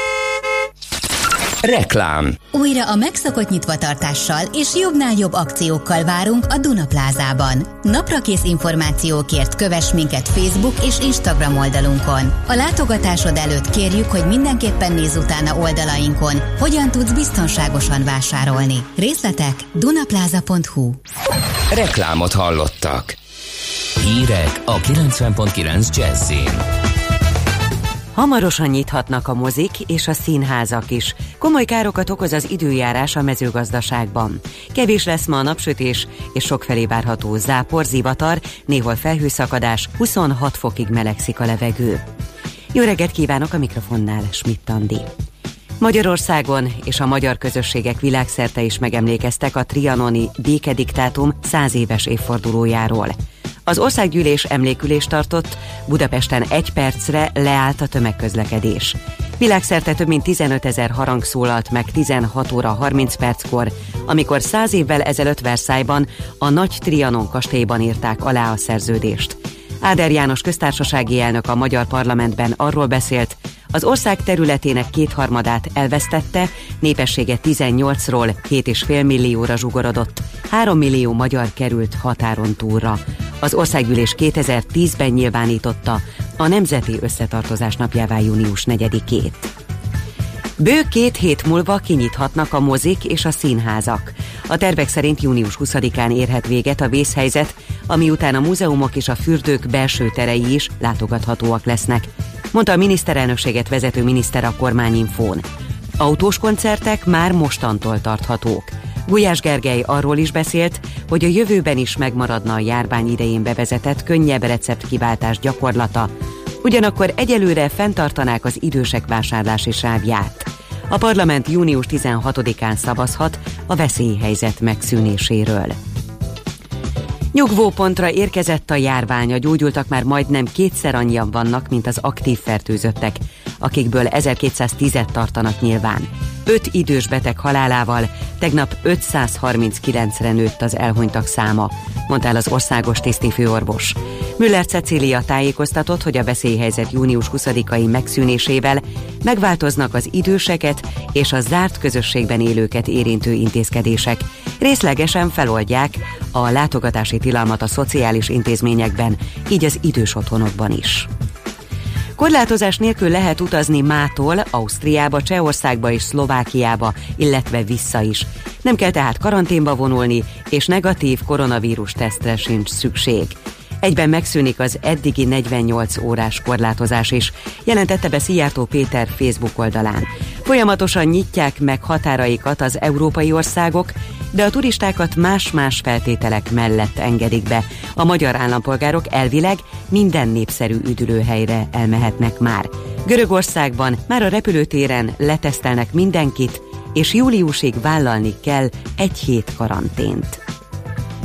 Reklám Újra a megszokott nyitvatartással és jobbnál jobb akciókkal várunk a Duna Plázában. Naprakész információkért kövess minket Facebook és Instagram oldalunkon. A látogatásod előtt kérjük, hogy mindenképpen nézz utána oldalainkon, hogyan tudsz biztonságosan vásárolni. Részletek dunaplaza.hu Reklámot hallottak. Hírek a 90.9 Jazzin. Hamarosan nyithatnak a mozik és a színházak is. Komoly károkat okoz az időjárás a mezőgazdaságban. Kevés lesz ma a napsütés, és sokfelé várható zápor, zivatar, néhol felhőszakadás, 26 fokig melegszik a levegő. Jó reggelt kívánok a mikrofonnál, Schmidt Andi. Magyarországon és a magyar közösségek világszerte is megemlékeztek a trianoni békediktátum 100 éves évfordulójáról. Az országgyűlés emlékülést tartott, Budapesten egy percre leállt a tömegközlekedés. Világszerte több mint 15 ezer harang szólalt meg 16 óra 30 perckor, amikor 100 évvel ezelőtt Versailles-ban a Nagy Trianon kastélyban írták alá a szerződést. Áder János köztársasági elnök a magyar parlamentben arról beszélt, az ország területének kétharmadát elvesztette, népessége 18-ról 7,5 millióra zsugorodott, 3 millió magyar került határon túlra. Az országgyűlés 2010-ben nyilvánította a Nemzeti Összetartozás napjává június 4-ét. Bő két hét múlva kinyithatnak a mozik és a színházak. A tervek szerint június 20-án érhet véget a vészhelyzet, ami után a múzeumok és a fürdők belső terei is látogathatóak lesznek, mondta a miniszterelnökséget vezető miniszter a kormányinfón. Autós koncertek már mostantól tarthatók. Gulyás Gergely arról is beszélt, hogy a jövőben is megmaradna a járvány idején bevezetett könnyebb receptkiváltás gyakorlata, ugyanakkor egyelőre fenntartanák az idősek vásárlási sávját. A parlament június 16-án szavazhat a veszélyhelyzet megszűnéséről. Nyugvópontra érkezett a járvány, a gyógyultak már majdnem kétszer annyian vannak, mint az aktív fertőzöttek, akikből 1210-et tartanak nyilván. Öt idős beteg halálával tegnap 539-re nőtt az elhunytak száma, mondta el az országos tisztifőorvos. Müller Cecília tájékoztatott, hogy a veszélyhelyzet június 20-ai megszűnésével megváltoznak az időseket és a zárt közösségben élőket érintő intézkedések. Részlegesen feloldják a látogatási tilalmat a szociális intézményekben, így az idős otthonokban is. Korlátozás nélkül lehet utazni mától Ausztriába, Csehországba és Szlovákiába, illetve vissza is. Nem kell tehát karanténba vonulni, és negatív koronavírus tesztre sincs szükség. Egyben megszűnik az eddigi 48 órás korlátozás is, jelentette be Szijjártó Péter Facebook oldalán. Folyamatosan nyitják meg határaikat az európai országok, de a turistákat más-más feltételek mellett engedik be. A magyar állampolgárok elvileg minden népszerű üdülőhelyre elmehetnek már. Görögországban már a repülőtéren letesztelnek mindenkit, és júliusig vállalni kell egy hét karantént.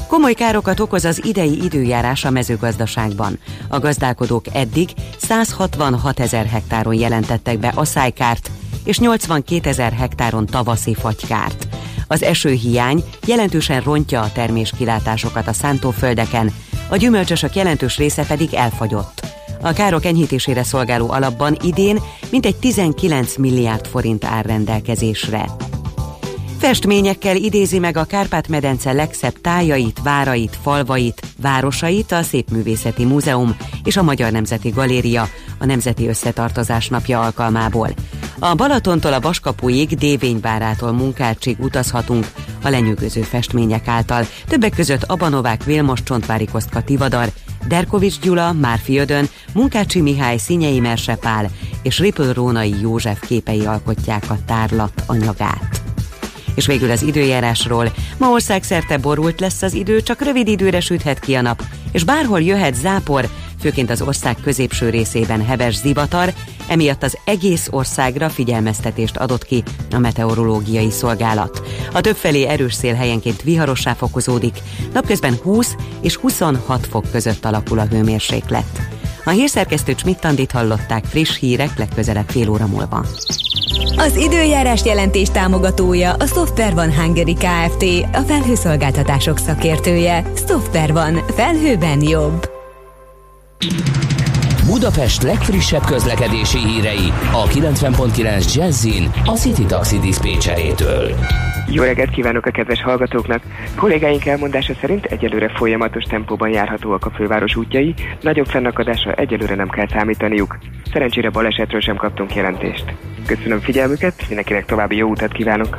Komoly károkat okoz az idei időjárás a mezőgazdaságban. A gazdálkodók eddig 166 ezer hektáron jelentettek be asszálykárt, és 82 ezer hektáron tavaszi fagykárt. Az esőhiány jelentősen rontja a terméskilátásokat a szántóföldeken, a gyümölcsösök jelentős része pedig elfagyott. A károk enyhítésére szolgáló alapban idén mintegy 19 milliárd forint áll rendelkezésre. Festményekkel idézi meg a Kárpát-medence legszebb tájait, várait, falvait, városait a Szépművészeti Múzeum és a Magyar Nemzeti Galéria a Nemzeti Összetartozás napja alkalmából. A Balatontól a Baskapujig, Dévényvárától Munkácsig utazhatunk a lenyűgöző festmények által. Többek között Abanovák, Vilmos, Csontvári Kostka, Tivadar, Derkovics Gyula, Márfi Ödön, Munkácsi Mihály, Szinyei Mersepál és Ripple Rónai József képei alkotják a tárlat anyagát. És végül az időjárásról. Ma országszerte borult lesz az idő, csak rövid időre süthet ki a nap, és bárhol jöhet zápor, főként az ország középső részében heves zivatar, emiatt az egész országra figyelmeztetést adott ki a meteorológiai szolgálat. A többfelé erős szél helyenként viharossá fokozódik, napközben 20 és 26 fok között alakul a hőmérséklet. A hírszerkesztő Csmittandit hallották friss hírek legközelebb fél óra múlva. Az időjárás jelentés támogatója a Software van Hungary Kft. A felhőszolgáltatások szakértője. Software van. Felhőben jobb. Budapest legfrissebb közlekedési hírei a 90.9 Jazzin a City Taxi Dispécsejétől. Jó reggelt kívánok a kedves hallgatóknak! Kollégáink elmondása szerint egyelőre folyamatos tempóban járhatóak a főváros útjai, nagyobb fennakadásra egyelőre nem kell számítaniuk. Szerencsére balesetről sem kaptunk jelentést. Köszönöm figyelmüket, mindenkinek további jó utat kívánok!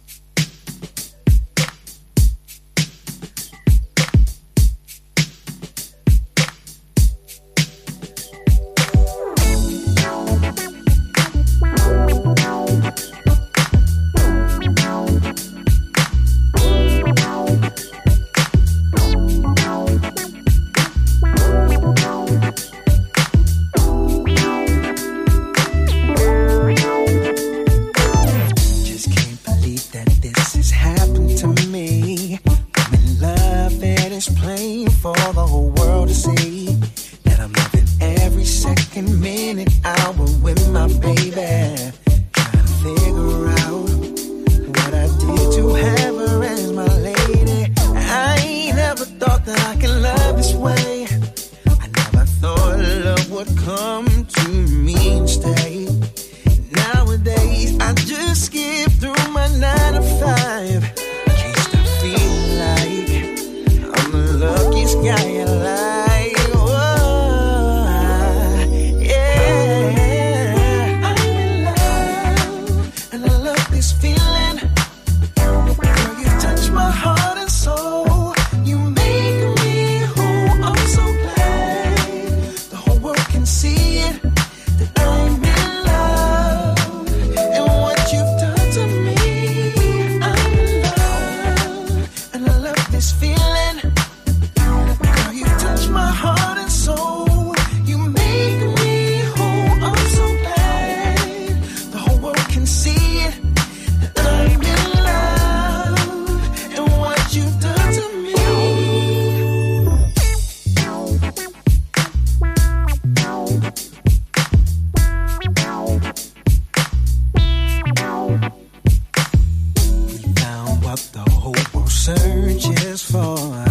is for.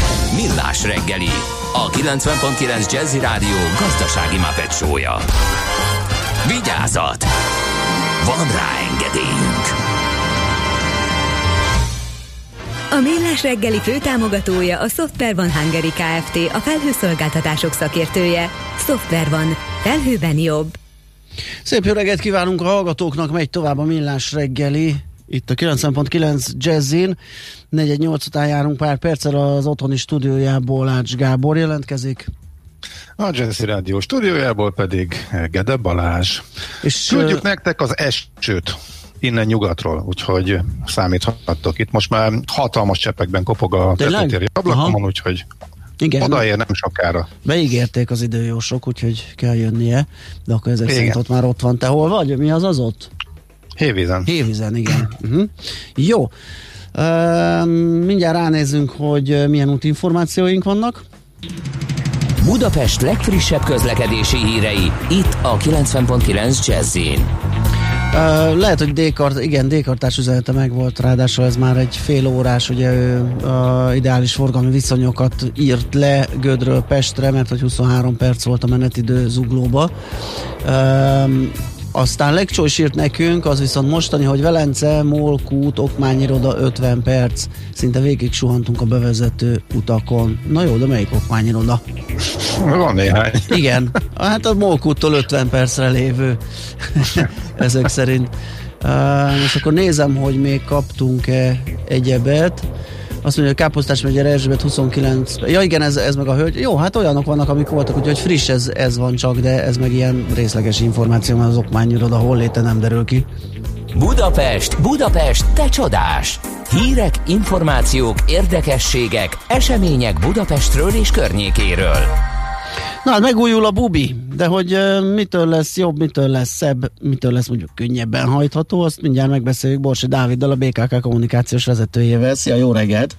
Millás reggeli, a 90.9 Jazzy Rádió gazdasági mapetsója. Vigyázat! Van rá engedélyünk! A Millás reggeli főtámogatója a Software van Hungary Kft. A felhőszolgáltatások szakértője. Software van. Felhőben jobb. Szép jó reggelt kívánunk a hallgatóknak, megy tovább a Millás reggeli itt a 9.9 Jazzin. 418 után járunk pár perccel az otthoni stúdiójából Ács Gábor jelentkezik. A Jazzy Rádió stúdiójából pedig Gede Balázs. És Küldjük uh, nektek az esőt innen nyugatról, úgyhogy számíthattok. Itt most már hatalmas cseppekben kopog a tetőtéri ablakomon, úgyhogy igen. Odaér nem sokára. Beígérték az időjósok, úgyhogy kell jönnie, de akkor ezek igen. szerint ott már ott van. Te hol vagy? Mi az az ott? Hévízen. Hévízen, igen. Uh-huh. Jó. Uh, mindjárt ránézzünk, hogy milyen útinformációink vannak. Budapest legfrissebb közlekedési hírei, itt a 90.9 jazz Uh, lehet, hogy D-kart, igen, D-kartás üzenete meg volt, ráadásul ez már egy fél órás, ugye ő uh, ideális forgalmi viszonyokat írt le Gödről Pestre, mert hogy 23 perc volt a menetidő zuglóba. Uh, aztán legcsós írt nekünk, az viszont mostani, hogy Velence, Molkút, Okmányiroda 50 perc. Szinte végig suhantunk a bevezető utakon. Na jó, de melyik Okmányiroda? Van néhány. Igen, hát a Molkúttól 50 percre lévő ezek szerint. Uh, és akkor nézem, hogy még kaptunk-e egyebet. Azt mondja, hogy Káposztás megye Erzsébet 29. Ja igen, ez, ez meg a hölgy. Jó, hát olyanok vannak, amik voltak, úgyhogy friss ez, ez van csak, de ez meg ilyen részleges információ, mert az okmányiroda hol léte nem derül ki. Budapest, Budapest, te csodás! Hírek, információk, érdekességek, események Budapestről és környékéről. Na, hát megújul a bubi, de hogy uh, mitől lesz jobb, mitől lesz szebb, mitől lesz mondjuk könnyebben hajtható, azt mindjárt megbeszéljük Borsi Dáviddal, a BKK kommunikációs vezetőjével. Szia, jó reggelt!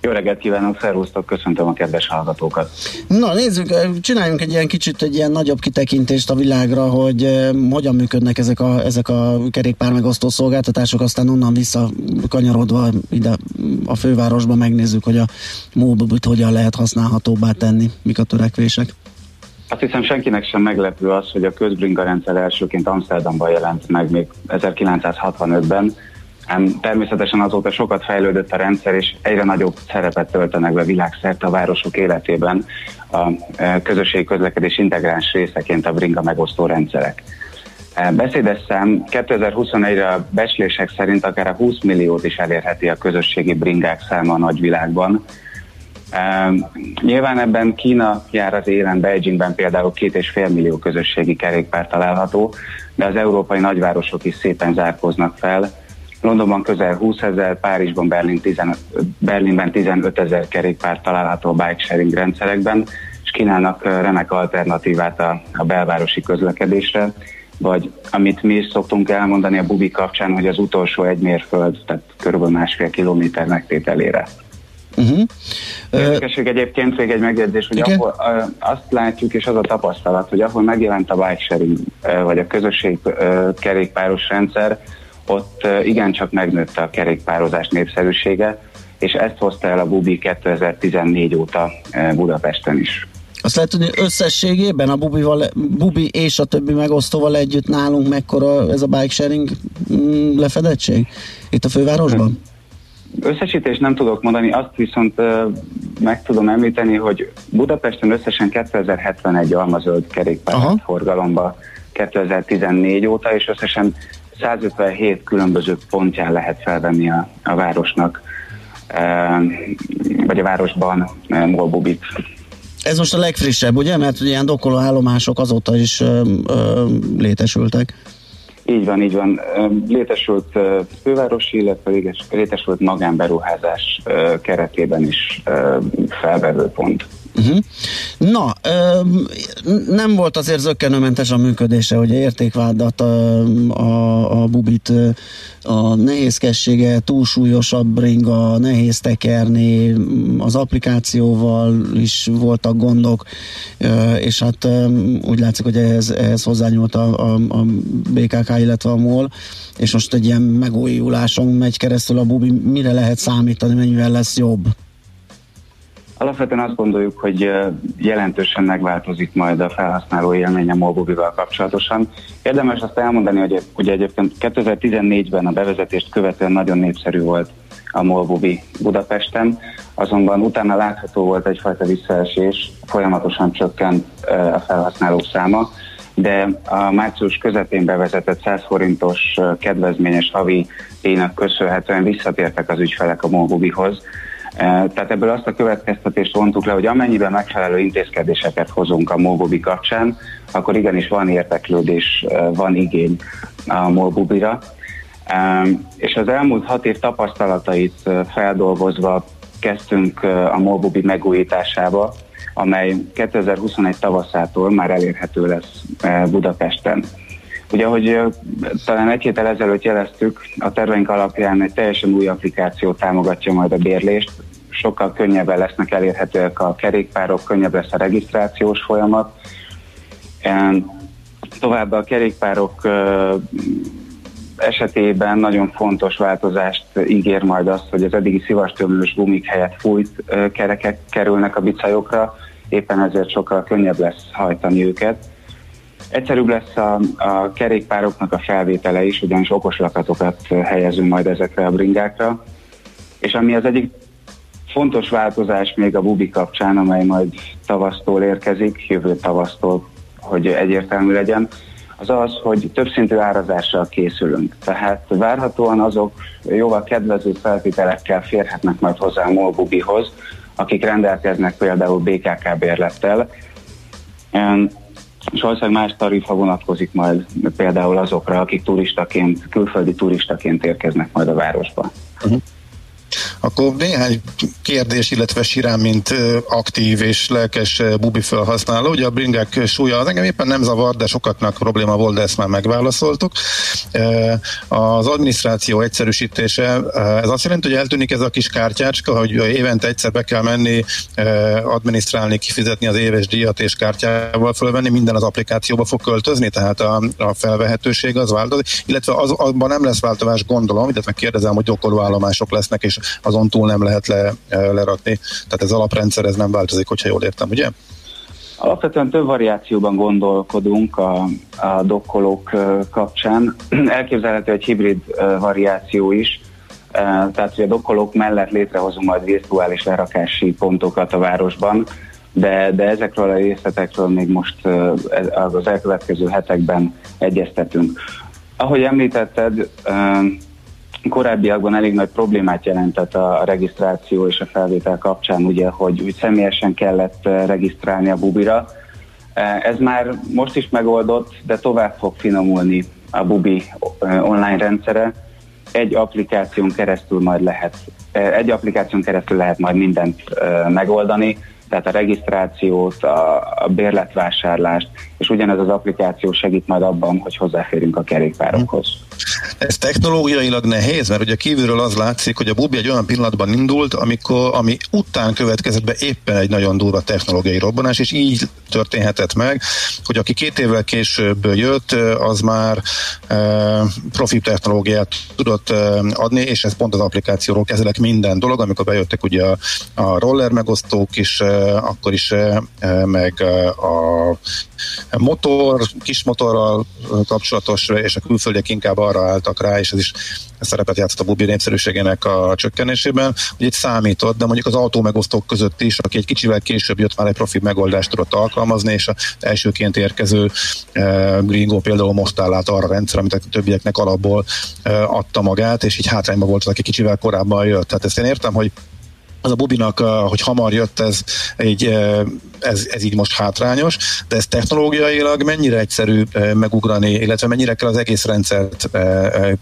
Jó reggelt kívánok, szervusztok, köszöntöm a kedves hallgatókat. Na nézzük, csináljunk egy ilyen kicsit egy ilyen nagyobb kitekintést a világra, hogy eh, hogyan működnek ezek a, ezek a kerékpár megosztó szolgáltatások, aztán onnan vissza kanyarodva ide a fővárosba megnézzük, hogy a móbobit hogyan lehet használhatóbbá tenni, mik a törekvések. Azt hiszem senkinek sem meglepő az, hogy a közbringa rendszer elsőként Amsterdamban jelent meg még 1965-ben, Ám természetesen azóta sokat fejlődött a rendszer, és egyre nagyobb szerepet töltenek be világszerte a városok életében a e, közösségi közlekedés integráns részeként a bringa megosztó rendszerek. E, beszédes szám 2021-re a becslések szerint akár a 20 milliót is elérheti a közösségi bringák száma a nagyvilágban. E, nyilván ebben Kína jár az élen, Beijingben például két és fél millió közösségi kerékpár található, de az európai nagyvárosok is szépen zárkoznak fel, Londonban közel 20 ezer, Párizsban, Berlin 15, Berlinben 15 ezer kerékpár található a bike sharing rendszerekben, és kínálnak remek alternatívát a, a belvárosi közlekedésre, vagy amit mi is szoktunk elmondani a bubi kapcsán, hogy az utolsó egy mérföld, tehát körülbelül másfél kilométer megtételére. Uh-huh. Érdekesség egyébként még egy megjegyzés, hogy ahol, azt látjuk, és az a tapasztalat, hogy ahol megjelent a bike sharing, vagy a közösség kerékpáros rendszer, ott igencsak megnőtte a kerékpározás népszerűsége, és ezt hozta el a Bubi 2014 óta Budapesten is. Azt lehet tudni, összességében a Bubival, Bubi és a többi megosztóval együtt nálunk mekkora ez a bike sharing mm, lefedettség itt a fővárosban? Összesítést nem tudok mondani, azt viszont meg tudom említeni, hogy Budapesten összesen 2071 almazöld kerékpár forgalomba 2014 óta, és összesen 157 különböző pontján lehet felvenni a, a városnak, e, vagy a városban e, Molbubit. Ez most a legfrissebb, ugye? Mert ilyen dokkoló állomások azóta is ö, ö, létesültek. Így van, így van. Létesült fővárosi, illetve létesült magánberuházás keretében is felvevő pont. Uh-huh. Na, ö, nem volt azért zöggenőmentes a működése, hogy értékvádat a, a, a bubit a nehézkessége, túlsúlyosabb ringa, nehéz tekerni, az applikációval is voltak gondok, és hát úgy látszik, hogy ehhez, ehhez hozzányúlt a, a, a BKK, illetve a MOL, és most egy ilyen megújuláson megy keresztül a bubi, mire lehet számítani, mennyivel lesz jobb? Alapvetően azt gondoljuk, hogy jelentősen megváltozik majd a felhasználó élmény a Molbubival kapcsolatosan. Érdemes azt elmondani, hogy ugye egyébként 2014-ben a bevezetést követően nagyon népszerű volt a Molbubi Budapesten, azonban utána látható volt egyfajta visszaesés, folyamatosan csökkent a felhasználók száma, de a március közepén bevezetett 100 forintos kedvezményes havi díjnak köszönhetően visszatértek az ügyfelek a Molbubihoz, tehát ebből azt a következtetést vontuk le, hogy amennyiben megfelelő intézkedéseket hozunk a Molbubi kapcsán, akkor igenis van érteklődés, van igény a Molbubira. És az elmúlt hat év tapasztalatait feldolgozva kezdtünk a Molbubi megújításába, amely 2021 tavaszától már elérhető lesz Budapesten. Ugye, ahogy talán egy héttel ezelőtt jeleztük, a terveink alapján egy teljesen új applikáció támogatja majd a bérlést, sokkal könnyebben lesznek elérhetőek a kerékpárok, könnyebb lesz a regisztrációs folyamat. Továbbá a kerékpárok esetében nagyon fontos változást ígér majd azt, hogy az eddigi szivastömlős gumik helyett fújt kerekek kerülnek a bicajokra, éppen ezért sokkal könnyebb lesz hajtani őket. Egyszerűbb lesz a, a kerékpároknak a felvétele is, ugyanis okos lakatokat helyezünk majd ezekre a bringákra. És ami az egyik fontos változás még a Bubi kapcsán, amely majd tavasztól érkezik, jövő tavasztól, hogy egyértelmű legyen, az az, hogy többszintű árazással készülünk. Tehát várhatóan azok jóval kedvező feltételekkel férhetnek majd hozzá a MOL Bubihoz, akik rendelkeznek például BKK bérlettel, és valószínűleg más tarifa vonatkozik majd például azokra, akik turistaként, külföldi turistaként érkeznek majd a városba. Uh-huh. Akkor néhány kérdés, illetve Sirán, mint aktív és lelkes bubi felhasználó, ugye a bringák súlya az engem éppen nem zavar, de sokaknak probléma volt, de ezt már megválaszoltuk. Az adminisztráció egyszerűsítése, ez azt jelenti, hogy eltűnik ez a kis kártyácska, hogy évente egyszer be kell menni, adminisztrálni, kifizetni az éves díjat és kártyával fölvenni, minden az applikációba fog költözni, tehát a, a felvehetőség az változik, illetve az, abban nem lesz változás, gondolom, illetve kérdezem, hogy gyakorlóállomások lesznek, és azon túl nem lehet le, lerakni. Tehát ez alaprendszer, ez nem változik, hogyha jól értem, ugye? Alapvetően több variációban gondolkodunk a, a dokkolók kapcsán. Elképzelhető egy hibrid variáció is, tehát hogy a dokkolók mellett létrehozunk majd virtuális lerakási pontokat a városban, de, de ezekről a részletekről még most az elkövetkező hetekben egyeztetünk. Ahogy említetted, korábbiakban elég nagy problémát jelentett a regisztráció és a felvétel kapcsán, ugye, hogy személyesen kellett regisztrálni a bubira. Ez már most is megoldott, de tovább fog finomulni a bubi online rendszere. Egy applikáción keresztül majd lehet, egy applikáción keresztül lehet majd mindent megoldani, tehát a regisztrációt, a bérletvásárlást, és ugyanez az applikáció segít majd abban, hogy hozzáférünk a kerékpárokhoz. Ez technológiailag nehéz, mert ugye kívülről az látszik, hogy a Bubi egy olyan pillanatban indult, amikor, ami után következett be éppen egy nagyon durva technológiai robbanás, és így történhetett meg, hogy aki két évvel később jött, az már e, profi technológiát tudott e, adni, és ez pont az applikációról kezelek minden dolog, amikor bejöttek ugye a, a roller megosztók is, e, akkor is, e, meg a motor, kis motorral kapcsolatos, és a külföldiek inkább arra álltak rá, és ez is szerepet játszott a bubi népszerűségének a csökkenésében, hogy itt számított, de mondjuk az autó megosztók között is, aki egy kicsivel később jött már egy profi megoldást tudott alkalmazni, és az elsőként érkező uh, Gringo például most áll át arra a rendszer, amit a többieknek alapból uh, adta magát, és így hátrányban volt az, aki kicsivel korábban jött. Tehát ezt én értem, hogy az a Bubinak, hogy hamar jött, ez, egy, ez, ez így most hátrányos, de ez technológiailag mennyire egyszerű megugrani, illetve mennyire kell az egész rendszert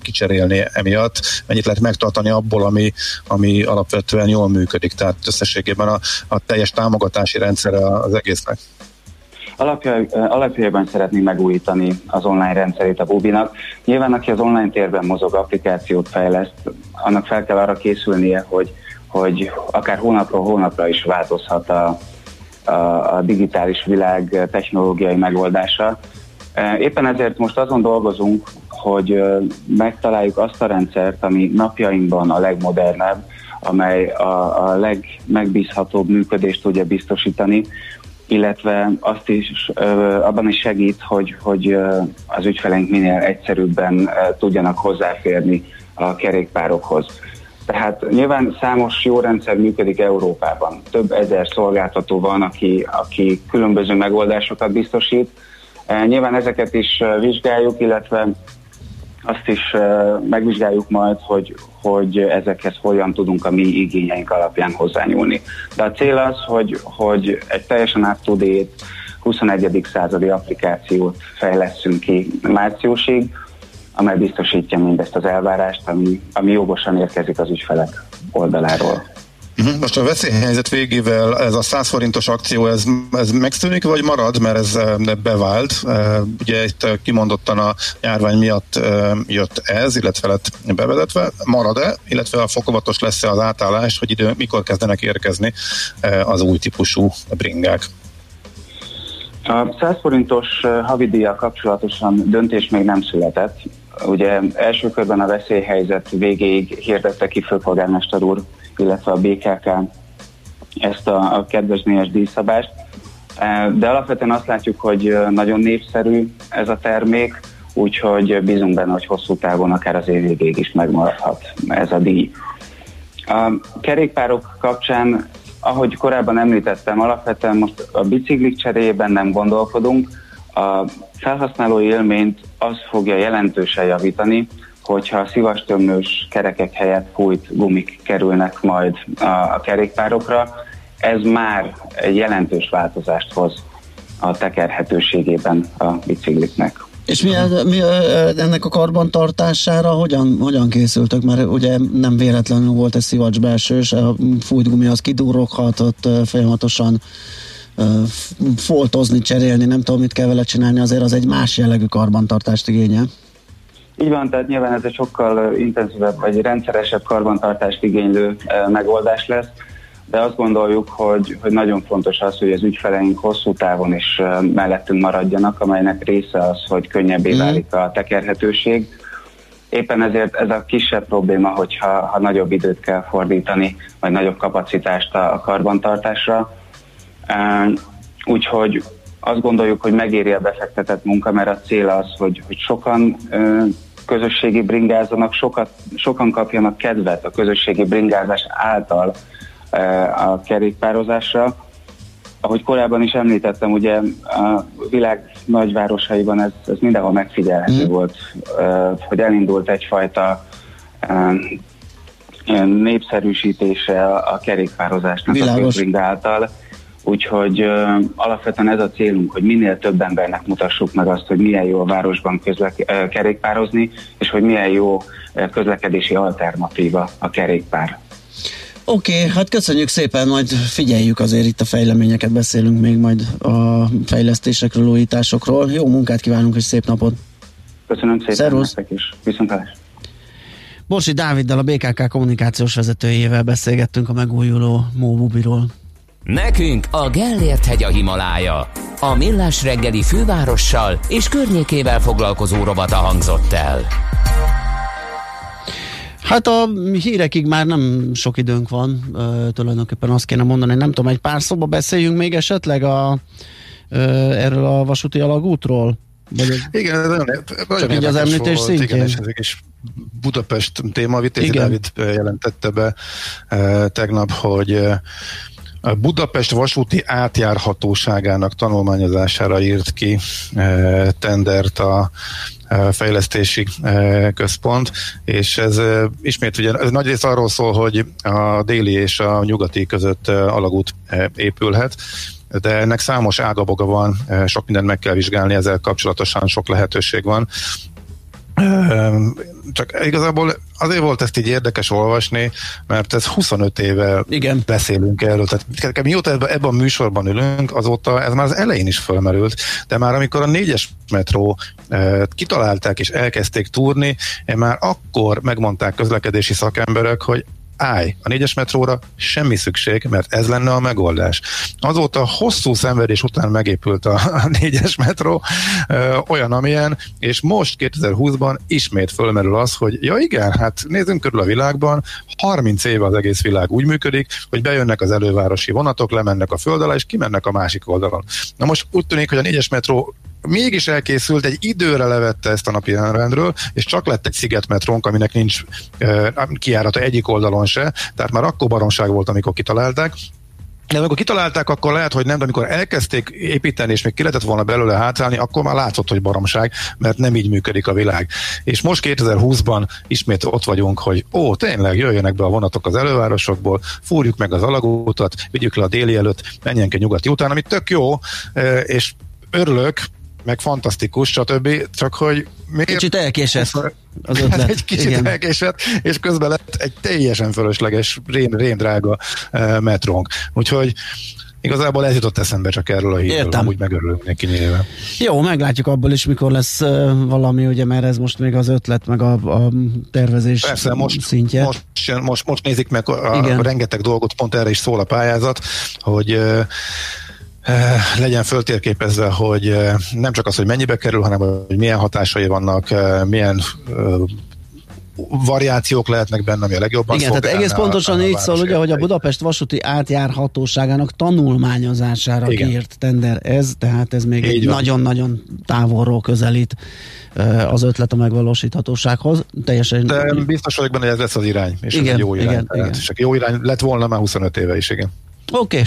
kicserélni emiatt, mennyit lehet megtartani abból, ami, ami alapvetően jól működik, tehát összességében a, a teljes támogatási rendszere az egésznek. Alapja, alapjában szeretnénk megújítani az online rendszerét a Bubinak. Nyilván, aki az online térben mozog, applikációt fejleszt, annak fel kell arra készülnie, hogy hogy akár hónapról hónapra is változhat a, a, a digitális világ technológiai megoldása. E, éppen ezért most azon dolgozunk, hogy megtaláljuk azt a rendszert, ami napjainkban a legmodernebb, amely a, a legmegbízhatóbb működést tudja biztosítani, illetve azt is abban is segít, hogy, hogy az ügyfeleink minél egyszerűbben tudjanak hozzáférni a kerékpárokhoz. Tehát nyilván számos jó rendszer működik Európában. Több ezer szolgáltató van, aki, aki különböző megoldásokat biztosít. E, nyilván ezeket is e, vizsgáljuk, illetve azt is e, megvizsgáljuk majd, hogy, hogy ezekhez hogyan tudunk a mi igényeink alapján hozzányúlni. De a cél az, hogy, hogy egy teljesen up 21. századi applikációt fejleszünk ki márciusig, amely biztosítja mindezt az elvárást, ami, ami jogosan érkezik az ügyfelek oldaláról. Mhm. Most a veszélyhelyzet végével ez a 100 forintos akció, ez, ez megszűnik, vagy marad, mert ez eh, bevált. Eh, ugye itt eh, kimondottan a járvány miatt jött ez, illetve lett bevezetve. Marad-e, illetve a fokozatos lesz-e az átállás, hogy idő, mikor kezdenek érkezni az új típusú bringák? A 100 forintos havidíjjal kapcsolatosan döntés még nem született. Ugye első körben a veszélyhelyzet végéig hirdette ki főpolgármester úr, illetve a BKK ezt a, a kedvezményes díjszabást. E, de alapvetően azt látjuk, hogy nagyon népszerű ez a termék, úgyhogy bízunk benne, hogy hosszú távon akár az év végéig is megmaradhat ez a díj. A kerékpárok kapcsán, ahogy korábban említettem, alapvetően most a biciklik cseréjében nem gondolkodunk, a felhasználói élményt az fogja jelentősen javítani, hogyha a szivastömlős kerekek helyett fújt gumik kerülnek majd a, kerékpárokra, ez már egy jelentős változást hoz a tekerhetőségében a bicikliknek. És mi, mi ennek a karbantartására hogyan, hogyan készültök? Mert ugye nem véletlenül volt egy szivacs belsős, a fújtgumi az kidurroghat, ott folyamatosan foltozni, cserélni, nem tudom, mit kell vele csinálni, azért az egy más jellegű karbantartást igényel. Így van, tehát nyilván ez egy sokkal intenzívebb vagy rendszeresebb karbantartást igénylő megoldás lesz, de azt gondoljuk, hogy, hogy nagyon fontos az, hogy az ügyfeleink hosszú távon is mellettünk maradjanak, amelynek része az, hogy könnyebbé mm. válik a tekerhetőség. Éppen ezért ez a kisebb probléma, hogyha ha nagyobb időt kell fordítani, vagy nagyobb kapacitást a karbantartásra. Úgyhogy azt gondoljuk, hogy megéri a befektetett munka, mert a cél az, hogy, hogy sokan közösségi bringázzanak, sokat, sokan kapjanak kedvet a közösségi bringázás által a kerékpározásra. Ahogy korábban is említettem, ugye a világ nagyvárosaiban ez, ez mindenhol megfigyelhető mm. volt, hogy elindult egyfajta népszerűsítése a kerékpározásnak Világos. a által Úgyhogy uh, alapvetően ez a célunk, hogy minél több embernek mutassuk meg azt, hogy milyen jó a városban közlek- uh, kerékpározni, és hogy milyen jó uh, közlekedési alternatíva a kerékpár. Oké, okay, hát köszönjük szépen, majd figyeljük azért itt a fejleményeket, beszélünk még majd a fejlesztésekről, újításokról. Jó munkát kívánunk, és szép napot! Köszönöm szépen Szervusz. nektek is. Viszontlátás! Borsi Dáviddal, a BKK kommunikációs vezetőjével beszélgettünk a megújuló Móbubiról. Nekünk a Gellért hegy a Himalája. A Millás reggeli fővárossal és környékével foglalkozó robata hangzott el. Hát a hírekig már nem sok időnk van, ö, tulajdonképpen azt kéne mondani, nem tudom, egy pár szóba beszéljünk még esetleg a, ö, erről a vasúti alagútról? Vagy Igen, ez nagyon, csak így az említés volt, szintjén. Igen, és ez is Budapest téma, Vitézi Dávid jelentette be e, tegnap, hogy e, a Budapest vasúti átjárhatóságának tanulmányozására írt ki e, tendert a e, fejlesztési e, központ, és ez ismét ugye ez nagyrészt arról szól, hogy a déli és a nyugati között alagút épülhet, de ennek számos ágaboga van, sok mindent meg kell vizsgálni, ezzel kapcsolatosan sok lehetőség van. Csak igazából azért volt ezt így érdekes olvasni, mert ez 25 éve Igen. beszélünk erről. Tehát mióta ebben a műsorban ülünk, azóta ez már az elején is fölmerült, de már amikor a négyes metró kitalálták és elkezdték túrni, már akkor megmondták közlekedési szakemberek, hogy állj, a négyes metróra semmi szükség, mert ez lenne a megoldás. Azóta hosszú szenvedés után megépült a, négyes metró, ö, olyan, amilyen, és most 2020-ban ismét fölmerül az, hogy ja igen, hát nézzünk körül a világban, 30 éve az egész világ úgy működik, hogy bejönnek az elővárosi vonatok, lemennek a föld alá, és kimennek a másik oldalon. Na most úgy tűnik, hogy a négyes metró mégis elkészült, egy időre levette ezt a napi rendről, és csak lett egy szigetmetrónk, aminek nincs uh, kiárata egyik oldalon se, tehát már akkor baromság volt, amikor kitalálták, de amikor kitalálták, akkor lehet, hogy nem, de amikor elkezdték építeni, és még ki lehetett volna belőle hátrálni, akkor már látszott, hogy baromság, mert nem így működik a világ. És most 2020-ban ismét ott vagyunk, hogy ó, tényleg jöjjenek be a vonatok az elővárosokból, fúrjuk meg az alagútat, vigyük le a déli előtt, menjünk egy nyugati után, ami tök jó, és örülök, meg fantasztikus, stb. Csak hogy miért... Kicsit elkésett az ötlet. egy kicsit Igen. elkésett, és közben lett egy teljesen fölösleges, rén, rén drága uh, metrónk. Úgyhogy Igazából ez jutott eszembe csak erről a hírről, Értem. amúgy megörülök neki nyilván. Jó, meglátjuk abból is, mikor lesz uh, valami, ugye, mert ez most még az ötlet, meg a, a tervezés Persze, most, szintje. Most, most, most nézik meg a, a, rengeteg dolgot, pont erre is szól a pályázat, hogy uh, legyen föltérképezve, hogy eh, nem csak az, hogy mennyibe kerül, hanem hogy milyen hatásai vannak, eh, milyen variációk lehetnek benne, ami a legjobban Igen, tehát egész pontosan így szól, ugye, hogy a Budapest vasúti átjárhatóságának tanulmányozására Igen. kiírt tender ez, tehát ez még egy nagyon-nagyon távolról közelít az ötlet a megvalósíthatósághoz. Teljesen... De biztos vagyok benne, hogy ez lesz az irány, és igen, ez egy jó irány. Igen, igen. És jó irány lett volna már 25 éve is, igen. Oké, okay,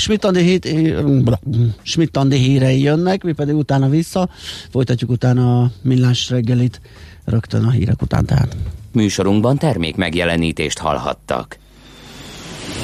hírei jönnek, mi pedig utána vissza, folytatjuk utána a millás reggelit rögtön a hírek után tehát. Műsorunkban termék megjelenítést hallhattak.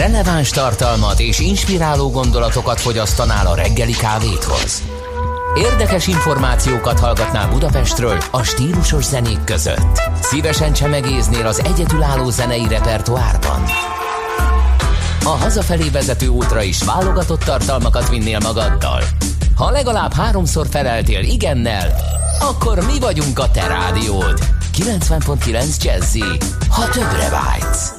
Releváns tartalmat és inspiráló gondolatokat fogyasztanál a reggeli kávéthoz. Érdekes információkat hallgatnál Budapestről a stílusos zenék között. Szívesen csemegéznél az egyedülálló zenei repertoárban. A hazafelé vezető útra is válogatott tartalmakat vinnél magaddal. Ha legalább háromszor feleltél igennel, akkor mi vagyunk a te rádiód. 90.9 Jazzy, ha többre vágysz.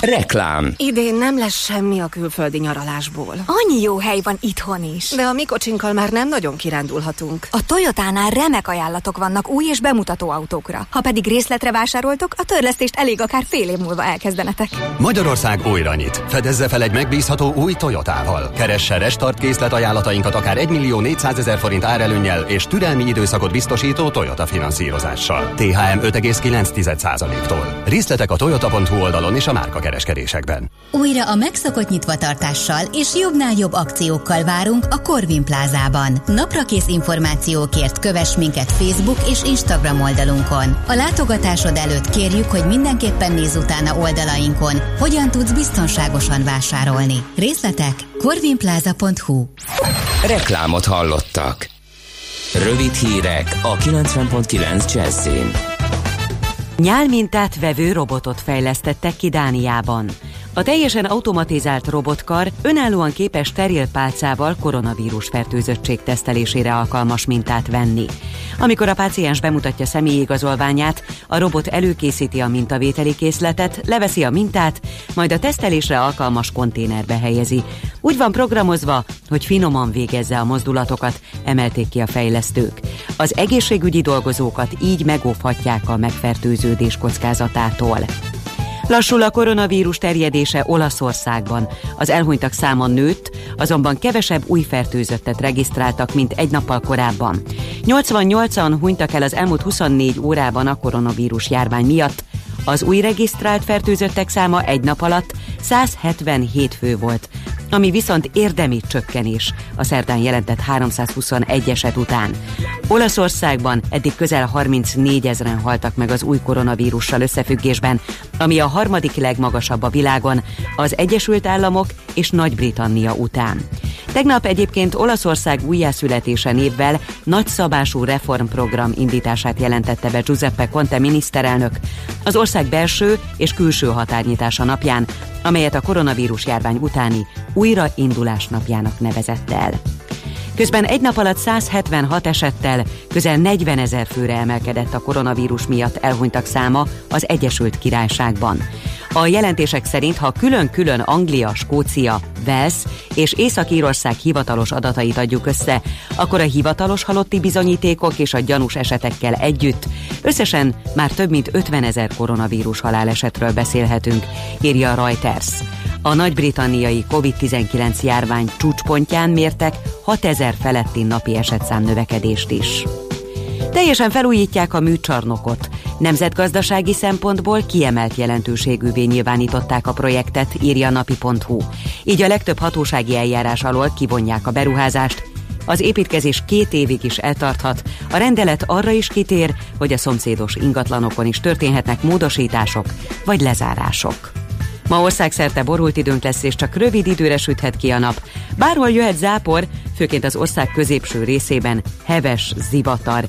Reklám. Idén nem lesz semmi a külföldi nyaralásból. Annyi jó hely van itthon is. De a mi kocsinkkal már nem nagyon kirándulhatunk. A Toyotánál remek ajánlatok vannak új és bemutató autókra. Ha pedig részletre vásároltok, a törlesztést elég akár fél év múlva elkezdenetek. Magyarország újra nyit. Fedezze fel egy megbízható új Toyotával. Keresse restart készlet ajánlatainkat akár 1 millió 400 ezer forint árelőnnyel és türelmi időszakot biztosító Toyota finanszírozással. THM 5,9%-tól. Részletek a toyota.hu oldalon és a márka kereskedésekben. Újra a megszokott nyitvatartással és jobbnál jobb akciókkal várunk a Corvin plázában. Naprakész információkért kövess minket Facebook és Instagram oldalunkon. A látogatásod előtt kérjük, hogy mindenképpen nézz utána oldalainkon, hogyan tudsz biztonságosan vásárolni. Részletek corvinplaza.hu Reklámot hallottak. Rövid hírek a 90.9 Jazzin. Nyálmintát vevő robotot fejlesztettek ki Dániában. A teljesen automatizált robotkar önállóan képes steril koronavírus fertőzöttség tesztelésére alkalmas mintát venni. Amikor a páciens bemutatja személyigazolványát, a robot előkészíti a mintavételi készletet, leveszi a mintát, majd a tesztelésre alkalmas konténerbe helyezi. Úgy van programozva, hogy finoman végezze a mozdulatokat, emelték ki a fejlesztők. Az egészségügyi dolgozókat így megóvhatják a megfertőződés kockázatától. Lassul a koronavírus terjedése Olaszországban. Az elhunytak száma nőtt, azonban kevesebb új fertőzöttet regisztráltak, mint egy nappal korábban. 88-an hunytak el az elmúlt 24 órában a koronavírus járvány miatt. Az új regisztrált fertőzöttek száma egy nap alatt 177 fő volt, ami viszont érdemi csökkenés a szerdán jelentett 321 eset után. Olaszországban eddig közel 34 ezeren haltak meg az új koronavírussal összefüggésben, ami a harmadik legmagasabb a világon, az Egyesült Államok és Nagy-Britannia után. Tegnap egyébként Olaszország újjászületése névvel nagyszabású reformprogram indítását jelentette be Giuseppe Conte miniszterelnök az ország belső és külső határnyitása napján, amelyet a koronavírus járvány utáni újraindulás napjának nevezett el. Közben egy nap alatt 176 esettel közel 40 ezer főre emelkedett a koronavírus miatt elhunytak száma az Egyesült Királyságban. A jelentések szerint, ha külön-külön Anglia, Skócia, Wales és Észak-Írország hivatalos adatait adjuk össze, akkor a hivatalos halotti bizonyítékok és a gyanús esetekkel együtt összesen már több mint 50 ezer koronavírus halálesetről beszélhetünk, írja a Reuters. A nagy-britanniai COVID-19 járvány csúcspontján mértek 6000 feletti napi esetszám növekedést is. Teljesen felújítják a műcsarnokot. Nemzetgazdasági szempontból kiemelt jelentőségűvé nyilvánították a projektet, írja napi.hu. Így a legtöbb hatósági eljárás alól kivonják a beruházást, az építkezés két évig is eltarthat. A rendelet arra is kitér, hogy a szomszédos ingatlanokon is történhetnek módosítások vagy lezárások. Ma országszerte borult időnk lesz, és csak rövid időre süthet ki a nap. Bárhol jöhet zápor, főként az ország középső részében heves zivatar.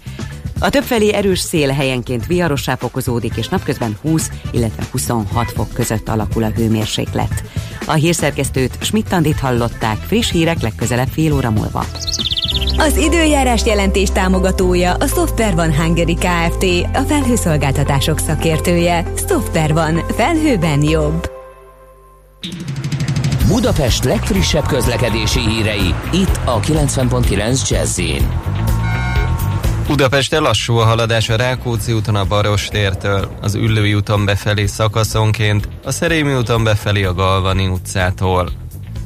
A többfelé erős szél helyenként viharossá fokozódik, és napközben 20, illetve 26 fok között alakul a hőmérséklet. A hírszerkesztőt Schmidt-Tandit hallották, friss hírek legközelebb fél óra múlva. Az időjárás jelentés támogatója a Software van Hungary Kft. A felhőszolgáltatások szakértője. Software van. Felhőben jobb. Budapest legfrissebb közlekedési hírei, itt a 90.9 jazz Budapesten lassú a haladás a Rákóczi úton a Barostértől, az Üllői úton befelé szakaszonként, a Szerémi úton befelé a Galvani utcától.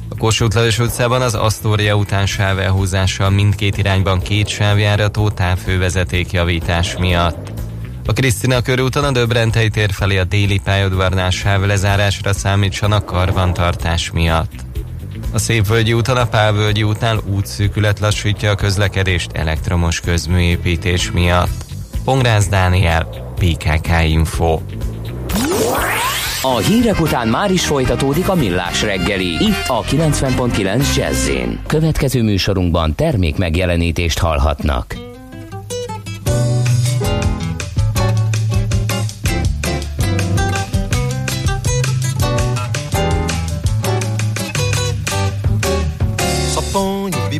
A Kossuth utcában az Astoria után sávelhúzással mindkét irányban két sávjárató távfővezeték javítás miatt. A Krisztina körúton a Döbrentei tér felé a déli pályaudvarnál sáv lezárásra számítsanak karbantartás miatt. A Szépvölgyi úton a Pálvölgyi útnál útszűkület lassítja a közlekedést elektromos közműépítés miatt. Pongrász Dániel, PKK Info. A hírek után már is folytatódik a millás reggeli. Itt a 90.9 jazz Következő műsorunkban termék megjelenítést hallhatnak.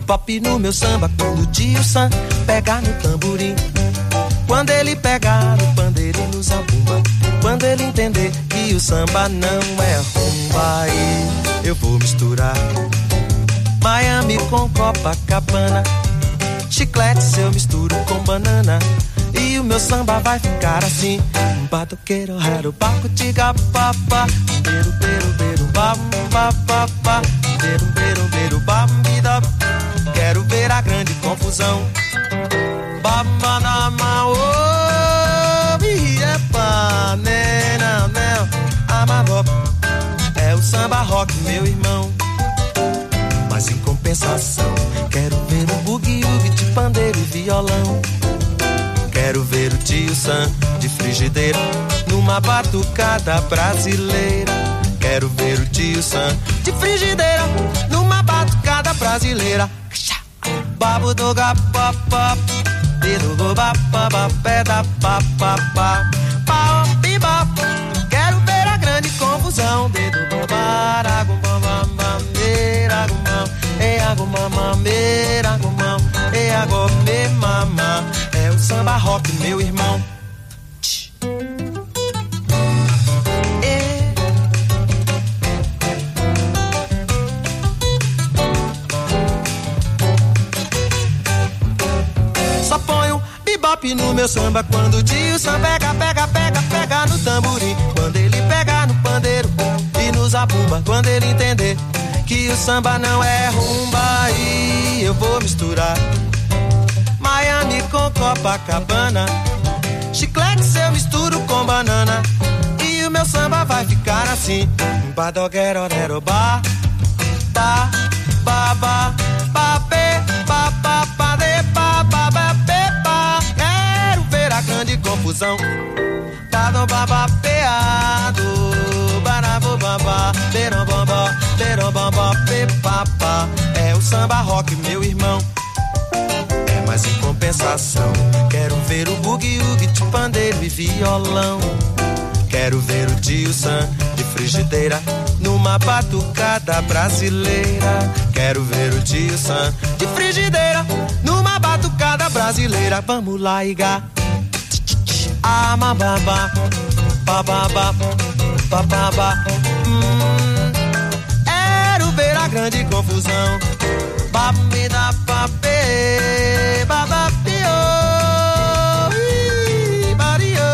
Bebop no meu samba quando o tio Sam pegar no tamborim. Quando ele pegar no pandeiro e no zabumba. Quando ele entender que o samba não é rumba, aí eu vou misturar Miami com Copacabana. Chiclete eu misturo com banana. E o meu samba vai ficar assim. Batuqueiro, raro, baco, tiga, papá. Beiro, beiro, beiro, bam, papá. Beiro, beiro, beiro, bam, bida. Quero ver a grande confusão. Babanama, oh, epa, né, não. Amarop, é o samba rock, meu irmão. Mas em compensação, quero ver o bugue-ugue de pandeiro e violão. Quero ver o tio Sam de frigideira numa batucada brasileira. Quero ver o tio Sam de frigideira numa batucada brasileira babu do ga pa pa bi do go ba pa ba pé da pa pa pa. Pa pi ba quero ver a grande confusão. Dedo bombar bomba mameira gumão e agumam mameira e agomê mamá é o samba rock meu irmão. Bebop no meu samba quando o tio Sam pega, pega, pega, pega no tamborim. Quando ele pega no pandeiro e no zabumba. Quando ele entender que o samba não é rumba, aí eu vou misturar Miami com Copacabana. Chiclete eu misturo com banana. E o meu samba vai ficar assim. Badoguero, nero, ba, ba, ba, ba, ba, pe, ba, ba, ba, confusão. Dado, ba, ba, peado. Barabo, bamba, berom, bamba, berom, bamba, pe, pa, pa. É o samba rock, meu irmão. É, mas em compensação, quero ver o bugue-ugue de pandeiro e violão. Quero ver o tio Sam de frigideira numa batucada brasileira. Quero ver o tio Sam de frigideira numa batucada brasileira. Vamos lá, Iga. Ah, mababa, bababa, bababa. Hum, quero ver a grande confusão. Babida, papê, babapio. Ih, Mario.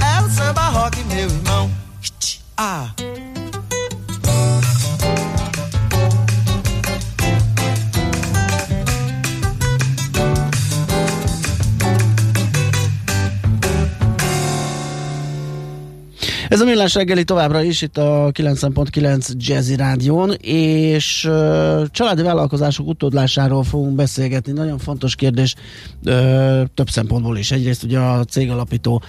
É o samba rock, meu irmão. Ah. Ez a millás reggeli továbbra is itt a 90.9 Jazzy Rádión, és uh, családi vállalkozások utódlásáról fogunk beszélgetni. Nagyon fontos kérdés uh, több szempontból is. Egyrészt ugye a cégalapító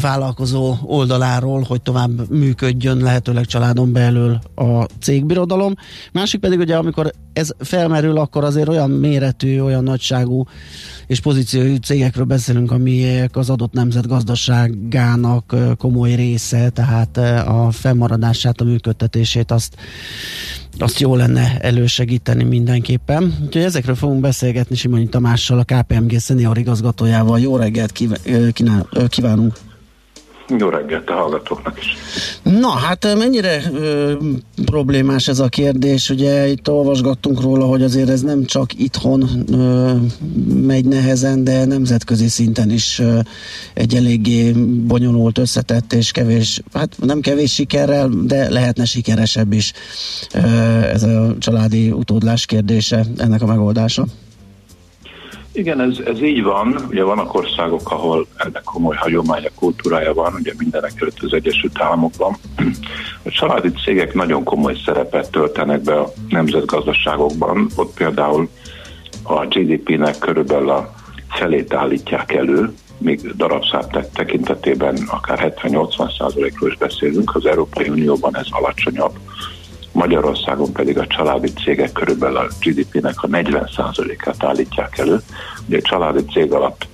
vállalkozó oldaláról, hogy tovább működjön lehetőleg családon belül a cégbirodalom. Másik pedig ugye, amikor ez felmerül, akkor azért olyan méretű, olyan nagyságú és pozíciójú cégekről beszélünk, amilyek az adott nemzet gazdaságának komoly része, tehát a fennmaradását, a működtetését azt, azt jó lenne elősegíteni mindenképpen. Úgyhogy ezekről fogunk beszélgetni Simonyi Tamással, a KPMG szenior igazgatójával. Jó reggelt kívánunk! Jó reggelt a hallgatóknak is. Na, hát mennyire ö, problémás ez a kérdés? Ugye itt olvasgattunk róla, hogy azért ez nem csak itthon ö, megy nehezen, de nemzetközi szinten is ö, egy eléggé bonyolult, összetett és kevés, hát nem kevés sikerrel, de lehetne sikeresebb is ö, ez a családi utódlás kérdése, ennek a megoldása. Igen, ez, ez így van. Ugye vannak országok, ahol ennek komoly hagyománya, kultúrája van, ugye mindenek előtt az Egyesült Államokban. A családi cégek nagyon komoly szerepet töltenek be a nemzetgazdaságokban. Ott például a GDP-nek körülbelül a felét állítják elő, még darabszám tekintetében akár 70-80 százalékról is beszélünk, az Európai Unióban ez alacsonyabb. Magyarországon pedig a családi cégek körülbelül a GDP-nek a 40%-át állítják elő. Ugye a családi cég alatt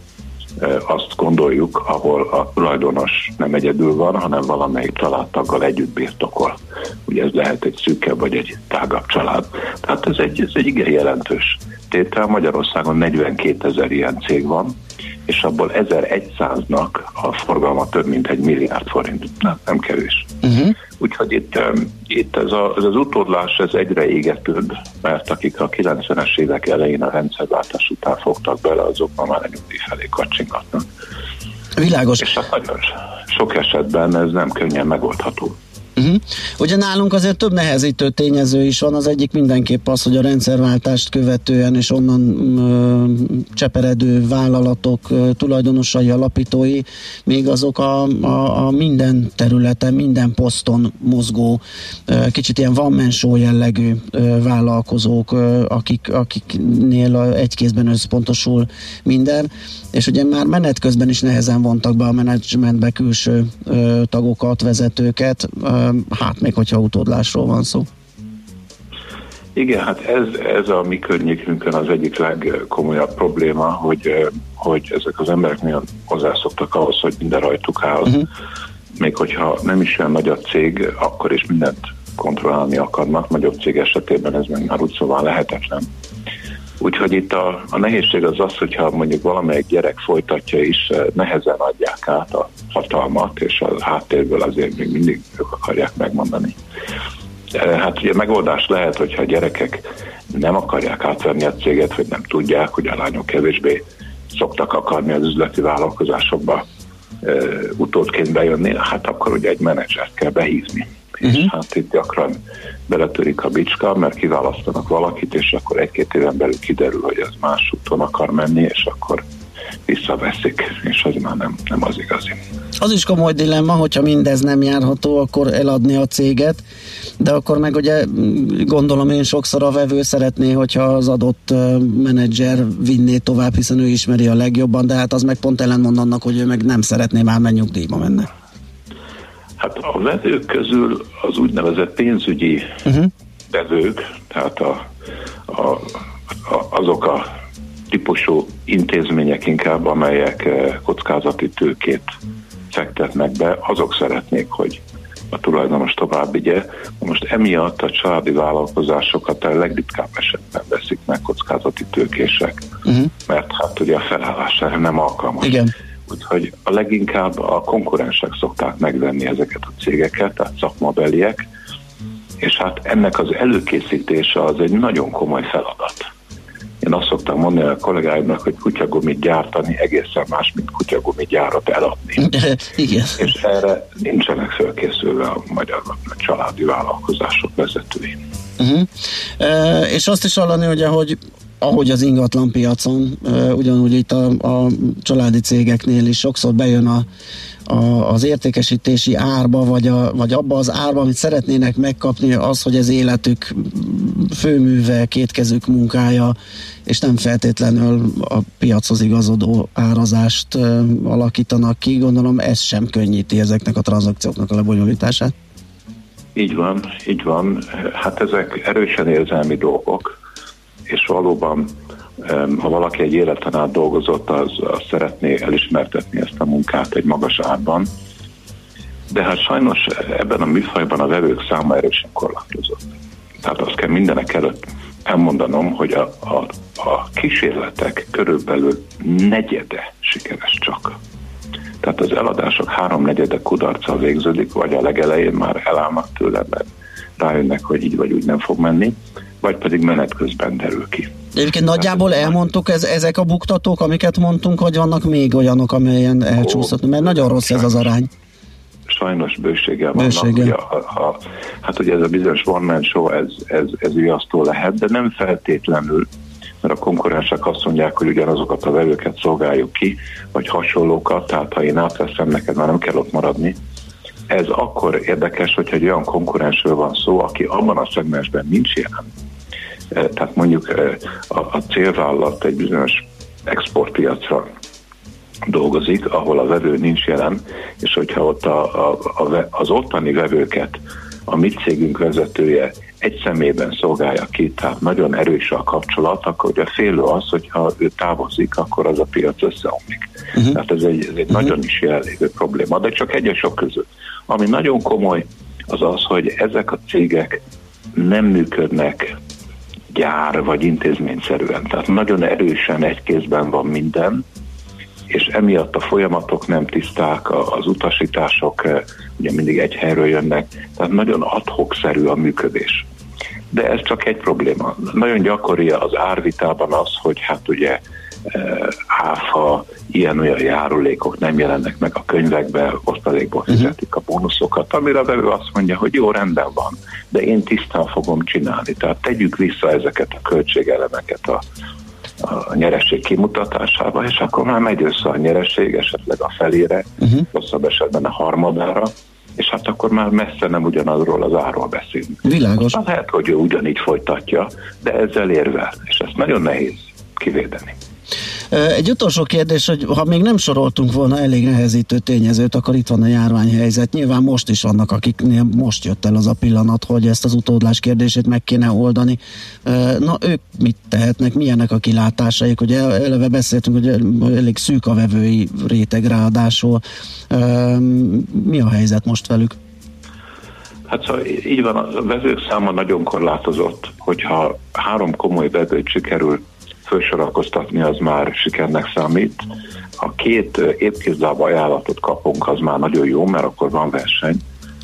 azt gondoljuk, ahol a tulajdonos nem egyedül van, hanem valamelyik családtaggal együtt birtokol. Ugye ez lehet egy szűkebb vagy egy tágabb család. Tehát ez egy, ez egy igen jelentős tétel. Magyarországon 42 ezer ilyen cég van, és abból 1100-nak a forgalma több mint egy milliárd forint. Nem, nem kevés. Uh-huh. Úgyhogy itt, itt ez, a, ez az utódlás ez egyre égetőbb, mert akik a 90-es évek elején a rendszerváltás után fogtak bele, azok ma már a nyugdíj felé kacsingatnak. Világos. És hát nagyon sok esetben ez nem könnyen megoldható. Uh-huh. Ugye nálunk azért több nehezítő tényező is van, az egyik mindenképp az, hogy a rendszerváltást követően és onnan ö, cseperedő vállalatok ö, tulajdonosai, alapítói, még azok a, a, a minden területen, minden poszton mozgó, ö, kicsit ilyen van mensó jellegű ö, vállalkozók, ö, akik, akiknél egy kézben összpontosul minden, és ugye már menet közben is nehezen vontak be a menedzsmentbe külső ö, tagokat, vezetőket, ö, hát még hogyha utódlásról van szó. Igen, hát ez, ez a mi környékünkön az egyik legkomolyabb probléma, hogy, hogy ezek az emberek nagyon hozzászoktak ahhoz, hogy minden rajtuk áll. Uh-huh. Még hogyha nem is olyan nagy a cég, akkor is mindent kontrollálni akarnak. Nagyobb cég esetében ez meg már úgy szóval lehetetlen. Úgyhogy itt a, a nehézség az az, hogyha mondjuk valamelyik gyerek folytatja is, nehezen adják át a hatalmat, és a háttérből azért még mindig ők akarják megmondani. Hát ugye megoldás lehet, hogyha a gyerekek nem akarják átvenni a céget, vagy nem tudják, hogy a lányok kevésbé szoktak akarni az üzleti vállalkozásokba e, utódként bejönni, hát akkor ugye egy menedzsert kell behívni. Uh-huh. És hát itt gyakran beletörik a bicska, mert kiválasztanak valakit, és akkor egy-két éven belül kiderül, hogy ez más úton akar menni, és akkor visszaveszik, és az már nem, nem az igazi. Az is komoly dilemma, hogyha mindez nem járható, akkor eladni a céget, de akkor meg ugye gondolom én sokszor a vevő szeretné, hogyha az adott menedzser vinné tovább, hiszen ő ismeri a legjobban, de hát az meg pont ellenmond annak, hogy ő meg nem szeretné már menni nyugdíjba menne. Hát a vevők közül az úgynevezett pénzügyi uh-huh. vevők, tehát a, a, a, azok a típusú intézmények inkább, amelyek eh, kockázati tőkét fektetnek be, azok szeretnék, hogy a tulajdonos tovább vigye. Most emiatt a családi vállalkozásokat a legritkább esetben veszik meg kockázati tőkések, uh-huh. mert hát ugye a felállás erre nem alkalmas. Igen. Úgyhogy a leginkább a konkurensek szokták megvenni ezeket a cégeket, tehát szakmabeliek, és hát ennek az előkészítése az egy nagyon komoly feladat. Én azt szoktam mondani a kollégáimnak, hogy kutyagumit gyártani egészen más, mint kutyagumit gyárat eladni. Igen. És erre nincsenek felkészülve a magyar a családi vállalkozások vezetői. Uh-huh. E, és azt is hallani, hogy ahogy az ingatlan piacon, ugyanúgy itt a, a családi cégeknél is sokszor bejön a, a, az értékesítési árba, vagy, a, vagy abba az árba, amit szeretnének megkapni, az, hogy ez életük főműve, kétkezük munkája, és nem feltétlenül a piachoz igazodó árazást alakítanak ki. Gondolom ez sem könnyíti ezeknek a tranzakcióknak a lebonyolítását. Így van, így van. Hát ezek erősen érzelmi dolgok és valóban ha valaki egy életen át dolgozott, az, az szeretné elismertetni ezt a munkát egy magas árban. De hát sajnos ebben a műfajban a vevők száma erősen korlátozott. Tehát azt kell mindenek előtt elmondanom, hogy a, a, a kísérletek körülbelül negyede sikeres csak. Tehát az eladások háromnegyede kudarccal végződik, vagy a legelején már elállnak tőle, mert rájönnek, hogy így vagy úgy nem fog menni, vagy pedig menet közben derül ki. Egyébként nagyjából elmondtuk, ez, ezek a buktatók, amiket mondtunk, hogy vannak még olyanok, amelyen elcsúszhatnak, mert nagyon rossz ez az arány. Sajnos bőséggel vannak. Bőséggel. Ugye, ha, ha, hát ugye ez a bizonyos one show, ez, ez, ez viasztó lehet, de nem feltétlenül, mert a konkurensek azt mondják, hogy ugyanazokat a vevőket szolgáljuk ki, vagy hasonlókat, tehát ha én átveszem, neked már nem kell ott maradni. Ez akkor érdekes, hogyha egy olyan konkurensről van szó, aki abban a szegmensben nincs jelen. Eh, Tehát mondjuk eh, a, a célvállalat egy bizonyos exportpiacra dolgozik, ahol a vevő nincs jelen, és hogyha ott a, a, a, az ottani vevőket a mi cégünk vezetője egy szemében szolgálja ki, tehát nagyon erős a kapcsolat, akkor ugye félő az, hogyha ő távozik, akkor az a piac összeomlik. Uh-huh. Tehát ez egy, ez egy uh-huh. nagyon is jelenlévő probléma, de csak egy a sok között. Ami nagyon komoly, az az, hogy ezek a cégek nem működnek gyár vagy intézményszerűen. Tehát nagyon erősen egy kézben van minden, és emiatt a folyamatok nem tiszták, az utasítások eh, ugye mindig egy helyről jönnek, tehát nagyon adhok-szerű a működés. De ez csak egy probléma. Nagyon gyakori az árvitában az, hogy hát ugye áfa, ilyen-olyan járulékok nem jelennek meg a könyvekbe, osztalékból fizetik a bónuszokat, amire a vevő azt mondja, hogy jó, rendben van, de én tisztán fogom csinálni. Tehát tegyük vissza ezeket a költségelemeket a, a nyereség kimutatásába, és akkor már megy össze a nyereség esetleg a felére, uh-huh. rosszabb esetben a harmadára, és hát akkor már messze nem ugyanazról az árról beszélünk. Világos. Aztán lehet, hogy ő ugyanígy folytatja, de ezzel érvel, és ezt nagyon nehéz kivédeni. Egy utolsó kérdés, hogy ha még nem soroltunk volna elég nehezítő tényezőt, akkor itt van a járványhelyzet. Nyilván most is vannak, akiknél most jött el az a pillanat, hogy ezt az utódlás kérdését meg kéne oldani. Na, ők mit tehetnek, milyenek a kilátásaik? Ugye eleve beszéltünk, hogy elég szűk a vevői réteg ráadásul. Mi a helyzet most velük? Hát szóval így van, a vevők száma nagyon korlátozott, hogyha három komoly vevőt sikerül felsorakoztatni, az már sikernek számít. Ha két ö, épkézláb ajánlatot kapunk, az már nagyon jó, mert akkor van verseny.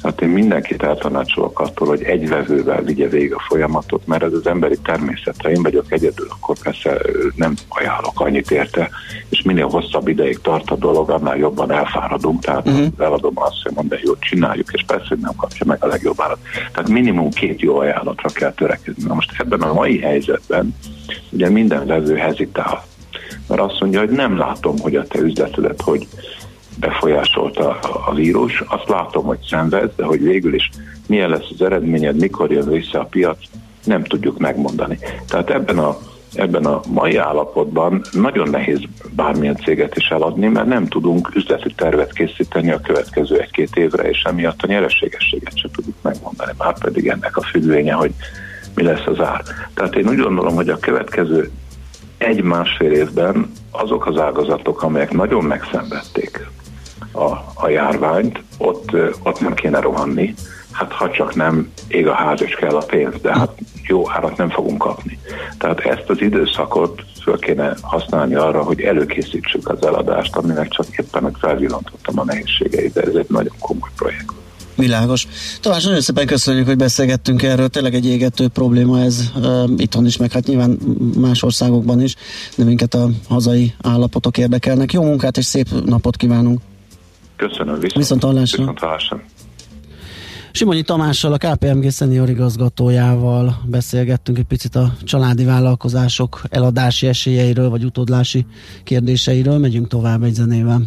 Hát én mindenkit eltanácsolok attól, hogy egy vevővel vigye végig a folyamatot, mert ez az emberi természete. Én vagyok egyedül, akkor persze nem ajánlok annyit érte, és minél hosszabb ideig tart a dolog, annál jobban elfáradunk, tehát uh-huh. eladom azt, hogy mondom, jót csináljuk, és persze, hogy nem kapja meg a legjobb árat. Tehát minimum két jó ajánlatra kell törekedni. Na most ebben a mai helyzetben ugye minden vevő hezitál, mert azt mondja, hogy nem látom, hogy a te üzletedet hogy befolyásolta a, vírus, azt látom, hogy szenved, de hogy végül is milyen lesz az eredményed, mikor jön vissza a piac, nem tudjuk megmondani. Tehát ebben a, ebben a mai állapotban nagyon nehéz bármilyen céget is eladni, mert nem tudunk üzleti tervet készíteni a következő egy-két évre, és emiatt a nyereségességet sem tudjuk megmondani. Már pedig ennek a függvénye, hogy mi lesz az ár. Tehát én úgy gondolom, hogy a következő egy-másfél évben azok az ágazatok, amelyek nagyon megszenvedték a, a járványt, ott, ott nem kéne rohanni, hát ha csak nem ég a ház és kell a pénz, de hát jó árat nem fogunk kapni. Tehát ezt az időszakot föl kéne használni arra, hogy előkészítsük az eladást, aminek csak éppen felvillantottam a nehézségeit, de ez egy nagyon komoly projekt. Világos. Tamás, nagyon szépen köszönjük, hogy beszélgettünk erről. Tényleg egy égető probléma ez uh, itthon is, meg hát nyilván más országokban is, de minket a hazai állapotok érdekelnek. Jó munkát és szép napot kívánunk. Köszönöm, viszont, Viszont hallásra. Viszont hallásra. Simonyi Tamással, a KPMG szenior igazgatójával beszélgettünk egy picit a családi vállalkozások eladási esélyeiről, vagy utódlási kérdéseiről. Megyünk tovább egy zenével.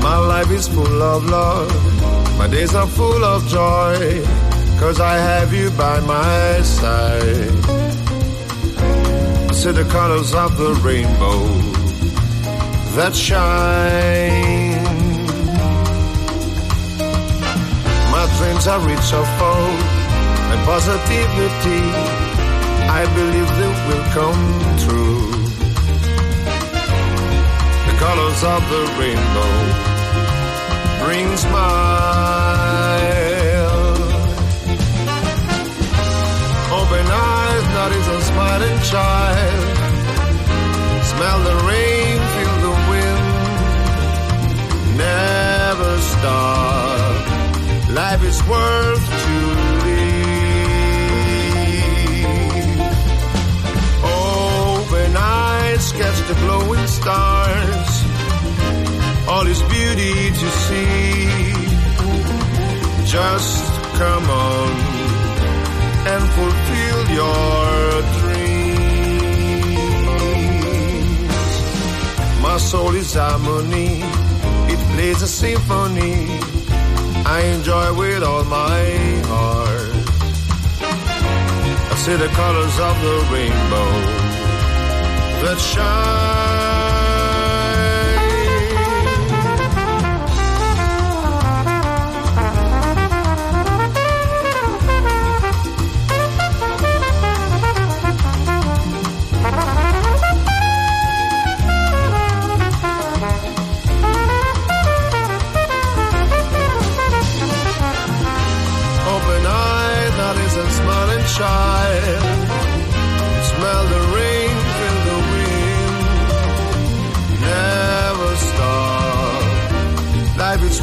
My life is full of love. My days are full of joy. Cause I have you by my side. See the colors of the rainbow that shine. My dreams are rich of hope and positivity. I believe they will come true. The colors of the rainbow bring smile. Child. Smell the rain, feel the wind. Never stop. Life is worth to live. Open eyes, catch the glowing stars. All is beauty to see. Just come on soul is harmony, it plays a symphony. I enjoy with all my heart. I see the colors of the rainbow that shine.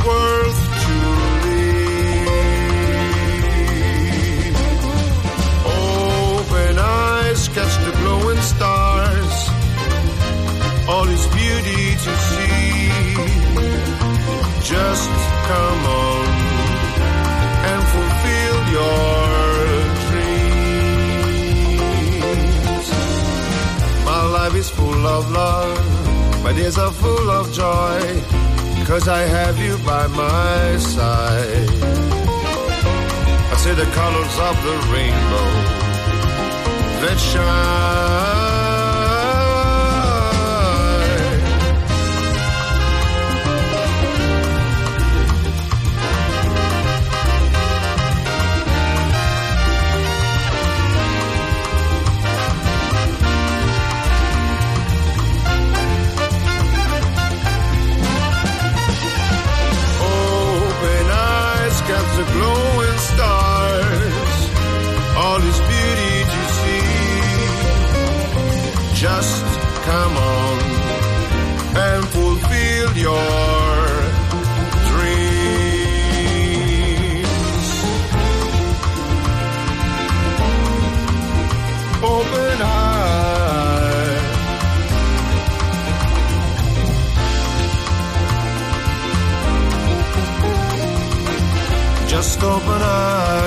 Worth to live. Open eyes, catch the glowing stars. All is beauty to see. Just come on and fulfill your dreams. My life is full of love, my days are full of joy, cause I have you by my side. I see the colors of the rainbow that shine. Just come on and fulfill your dreams. Open eyes. Just open eyes.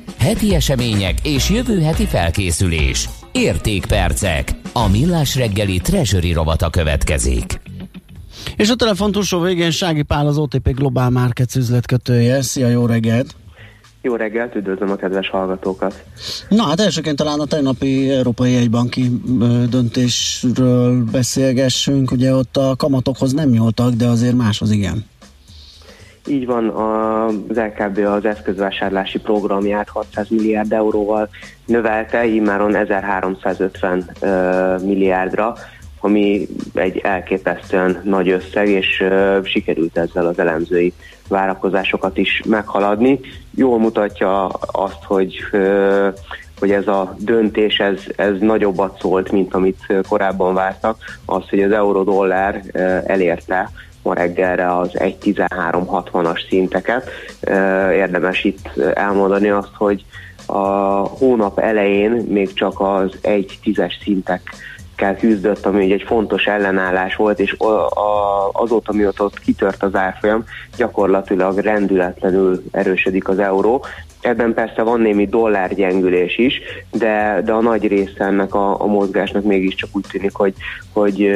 Heti események és jövő heti felkészülés. Értékpercek. A millás reggeli treasury rovata következik. És a telefon túlsó végén Sági Pál az OTP Global Markets üzletkötője. Szia, jó reggelt! Jó reggelt, üdvözlöm a kedves hallgatókat! Na hát elsőként talán a tegnapi Európai Egybanki döntésről beszélgessünk. Ugye ott a kamatokhoz nem nyúltak, de azért máshoz igen. Így van, az LKB az eszközvásárlási programját 600 milliárd euróval növelte, immáron 1350 ö, milliárdra, ami egy elképesztően nagy összeg, és sikerült ezzel az elemzői várakozásokat is meghaladni. Jól mutatja azt, hogy hogy ez a döntés, ez, ez nagyobbat szólt, mint amit korábban vártak, az, hogy az euró-dollár elérte ma reggelre az 1.13.60-as szinteket. Érdemes itt elmondani azt, hogy a hónap elején még csak az 1.10-es szintek küzdött, ami egy fontos ellenállás volt, és azóta, mióta ott kitört az árfolyam, gyakorlatilag rendületlenül erősödik az euró. Ebben persze van némi dollárgyengülés is, de, de a nagy része ennek a, a mozgásnak mégiscsak úgy tűnik, hogy, hogy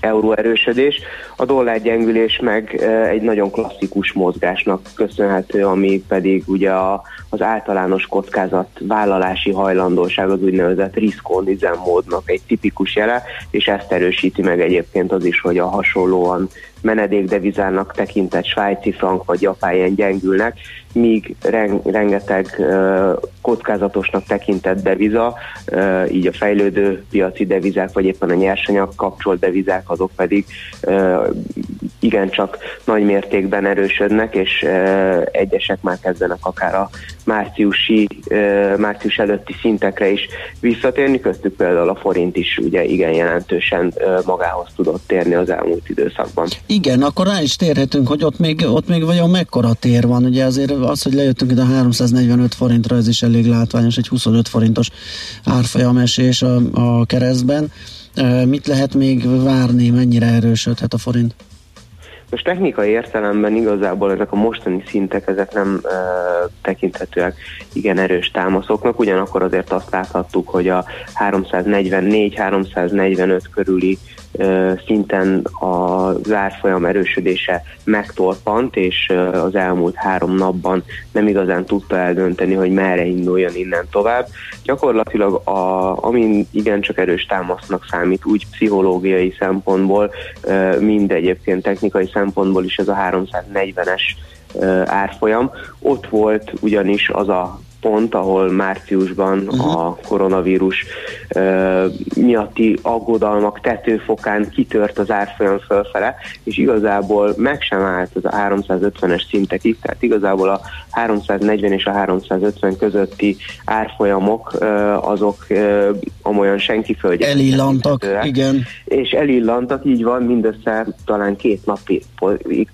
euró erősödés. A dollár gyengülés meg egy nagyon klasszikus mozgásnak köszönhető, ami pedig ugye a, az általános kockázat vállalási hajlandóság, az úgynevezett risk módnak egy tipikus jele, és ezt erősíti meg egyébként az is, hogy a hasonlóan menedékdevizának tekintett svájci frank vagy japán gyengülnek, míg rengeteg kockázatosnak tekintett deviza, így a fejlődő piaci devizák, vagy éppen a nyersanyag kapcsolt devizák, azok pedig igencsak nagy mértékben erősödnek, és egyesek már kezdenek akár a márciusi, március előtti szintekre is visszatérni, köztük például a forint is ugye igen jelentősen magához tudott térni az elmúlt időszakban. Igen, akkor rá is térhetünk, hogy ott még, ott még vajon mekkora tér van, ugye azért az, hogy lejöttünk ide a 345 forintra, ez is elég látványos, egy 25 forintos árfolyamesés a, a keresztben. Mit lehet még várni, mennyire erősödhet a forint? Most technikai értelemben igazából ezek a mostani szintek, ezek nem e, tekinthetőek igen erős támaszoknak, ugyanakkor azért azt láthattuk, hogy a 344-345 körüli szinten a zárfolyam erősödése megtorpant, és az elmúlt három napban nem igazán tudta eldönteni, hogy merre induljon innen tovább. Gyakorlatilag, a, ami igencsak erős támasznak számít, úgy pszichológiai szempontból, mind egyébként technikai szempontból is ez a 340-es árfolyam. Ott volt ugyanis az a pont, ahol márciusban uh-huh. a koronavírus uh, miatti aggodalmak tetőfokán kitört az árfolyam fölfele, és igazából meg sem állt az a 350-es szintekig, tehát igazából a 340 és a 350 közötti árfolyamok uh, azok uh, amolyan senki földje. Elillantak, igen. És elillantak, így van, mindössze talán két napig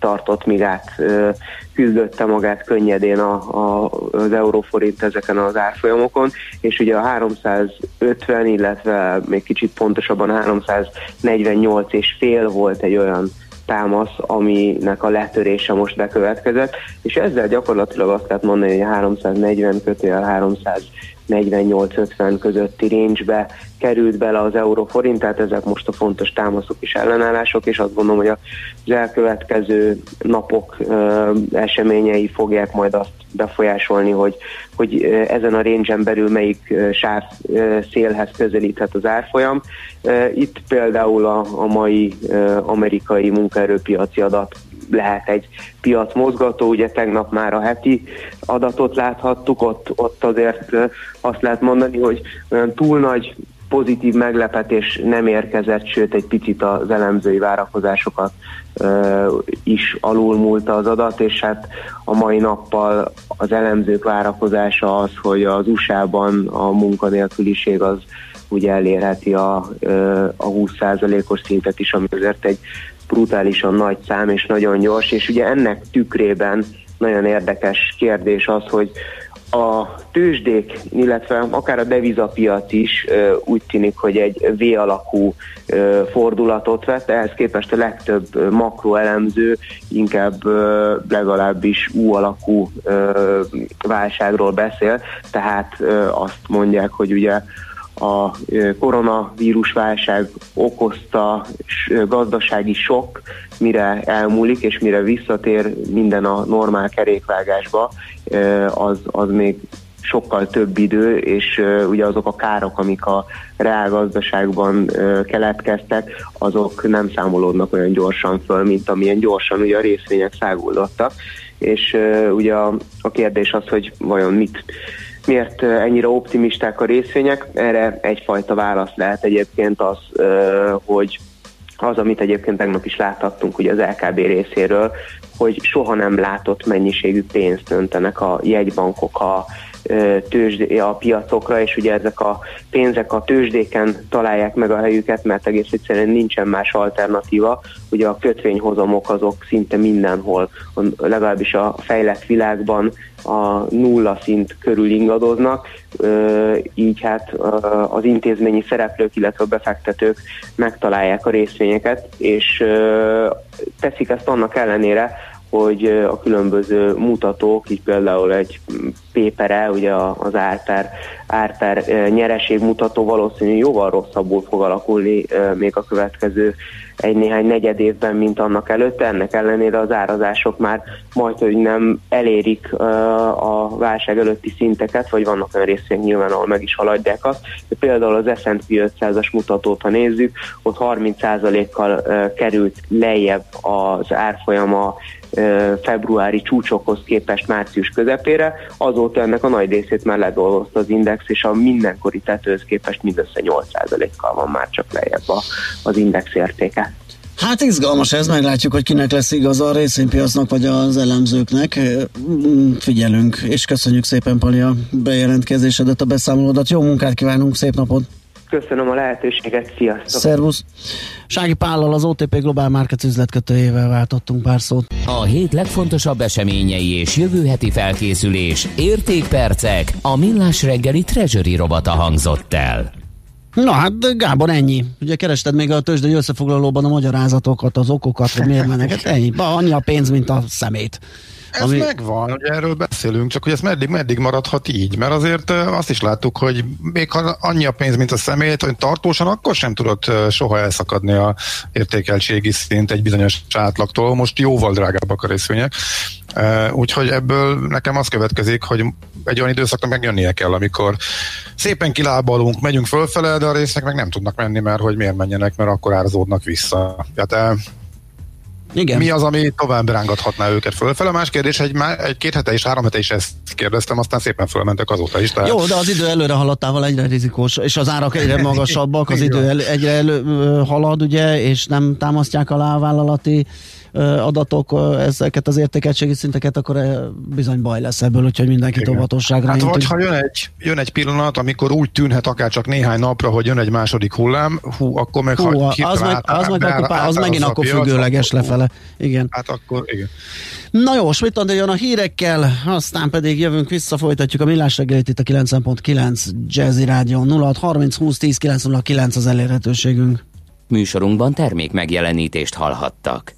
tartott, míg át uh, küzdötte magát könnyedén a, a, az euróforint ezeken az árfolyamokon, és ugye a 350, illetve még kicsit pontosabban 348 és fél volt egy olyan támasz, aminek a letörése most bekövetkezett, és ezzel gyakorlatilag azt lehet mondani, hogy a 340 kötőjel 300 48-50 közötti range-be került bele az euróforint, tehát ezek most a fontos támaszok és ellenállások, és azt gondolom, hogy az elkövetkező napok eseményei fogják majd azt befolyásolni, hogy, hogy ezen a range belül melyik sáv szélhez közelíthet az árfolyam. Itt például a, a mai amerikai munkaerőpiaci adat lehet egy piac mozgató, ugye tegnap már a heti adatot láthattuk, ott, ott azért azt lehet mondani, hogy olyan túl nagy pozitív meglepetés nem érkezett, sőt egy picit az elemzői várakozásokat ö, is alulmúlta az adat, és hát a mai nappal az elemzők várakozása az, hogy az USA-ban a munkanélküliség az ugye elérheti a, a 20%-os szintet is, ami azért egy brutálisan nagy szám és nagyon gyors, és ugye ennek tükrében nagyon érdekes kérdés az, hogy a tőzsdék, illetve akár a devizapiac is úgy tűnik, hogy egy V-alakú fordulatot vett, ehhez képest a legtöbb makroelemző inkább legalábbis U-alakú válságról beszél, tehát azt mondják, hogy ugye a koronavírus válság okozta gazdasági sok, mire elmúlik, és mire visszatér minden a normál kerékvágásba, az, az még sokkal több idő, és ugye azok a károk, amik a reálgazdaságban uh, keletkeztek, azok nem számolódnak olyan gyorsan föl, mint amilyen gyorsan ugye a részvények száguldottak. És ugye a, a kérdés az, hogy vajon mit miért ennyire optimisták a részvények. Erre egyfajta válasz lehet egyébként az, hogy az, amit egyébként tegnap is láthattunk ugye az LKB részéről, hogy soha nem látott mennyiségű pénzt öntenek a jegybankok a tőzsdé, a piacokra, és ugye ezek a pénzek a tőzsdéken találják meg a helyüket, mert egész egyszerűen nincsen más alternatíva. Ugye a kötvényhozamok azok szinte mindenhol, legalábbis a fejlett világban a nulla szint körül ingadoznak, így hát az intézményi szereplők, illetve a befektetők megtalálják a részvényeket, és teszik ezt annak ellenére, hogy a különböző mutatók, így például egy pépere, ugye az árper, árper nyereség mutató valószínű jóval rosszabbul fog alakulni még a következő egy-néhány negyed évben, mint annak előtte. Ennek ellenére az árazások már majd, hogy nem elérik a válság előtti szinteket, vagy vannak olyan részvények nyilván, ahol meg is haladják azt. De például az S&P 500-as mutatót, ha nézzük, ott 30%-kal került lejjebb az árfolyama februári csúcsokhoz képest március közepére, azóta ennek a nagy részét már ledolgozta az index, és a mindenkori tetőhöz képest mindössze 8%-kal van már csak lejjebb a, az index értéke. Hát izgalmas ez, meglátjuk, hogy kinek lesz igaza a részvénypiacnak vagy az elemzőknek. Figyelünk, és köszönjük szépen Pali a bejelentkezésedet, a beszámolódat. Jó munkát kívánunk, szép napot! Köszönöm a lehetőséget, sziasztok! Szervusz! Sági Pállal az OTP Global Markets üzletkötőjével váltottunk pár szót. A hét legfontosabb eseményei és jövő heti felkészülés, értékpercek, a millás reggeli treasury robata hangzott el. Na hát Gábor, ennyi. Ugye kerested még a tőzsdei összefoglalóban a magyarázatokat, az okokat, hogy miért mennek. Hát ennyi. Ba, annyi a pénz, mint a szemét. Ez ami... megvan, hogy erről beszélünk, csak hogy ez meddig, meddig maradhat így, mert azért azt is láttuk, hogy még ha annyi a pénz, mint a szemét, hogy tartósan akkor sem tudott soha elszakadni a értékeltségi szint egy bizonyos átlagtól, most jóval drágábbak a részvények. Úgyhogy ebből nekem az következik, hogy egy olyan időszaknak megjönnie kell, amikor szépen kilábalunk, megyünk fölfele, de a részek meg nem tudnak menni, mert hogy miért menjenek, mert akkor árazódnak vissza. Tehát igen. Mi az, ami tovább rángathatná őket fölfele? Más kérdés, egy, egy két hete és három hete is ezt kérdeztem, aztán szépen fölmentek azóta is. Tehát... Jó, de az idő előre haladtával egyre rizikós, és az árak egyre magasabbak, az idő el, egyre elő halad, ugye, és nem támasztják alá a vállalati adatok ezeket az értékeltségi szinteket, akkor bizony baj lesz ebből, úgyhogy mindenki óvatosságra. Hát vagy ha jön egy, jön egy pillanat, amikor úgy tűnhet akár csak néhány napra, hogy jön egy második hullám, hú, akkor meg hú, ha az, meg, az, meg akkor, az, az megint akkor függőleges lefele. Igen. Hát akkor igen. Na jó, mit jön a hírekkel, aztán pedig jövünk vissza, folytatjuk a millás reggelit itt a 9.9 Jazzy Rádió 06 30 20 10 909 az elérhetőségünk. Műsorunkban termék megjelenítést hallhattak.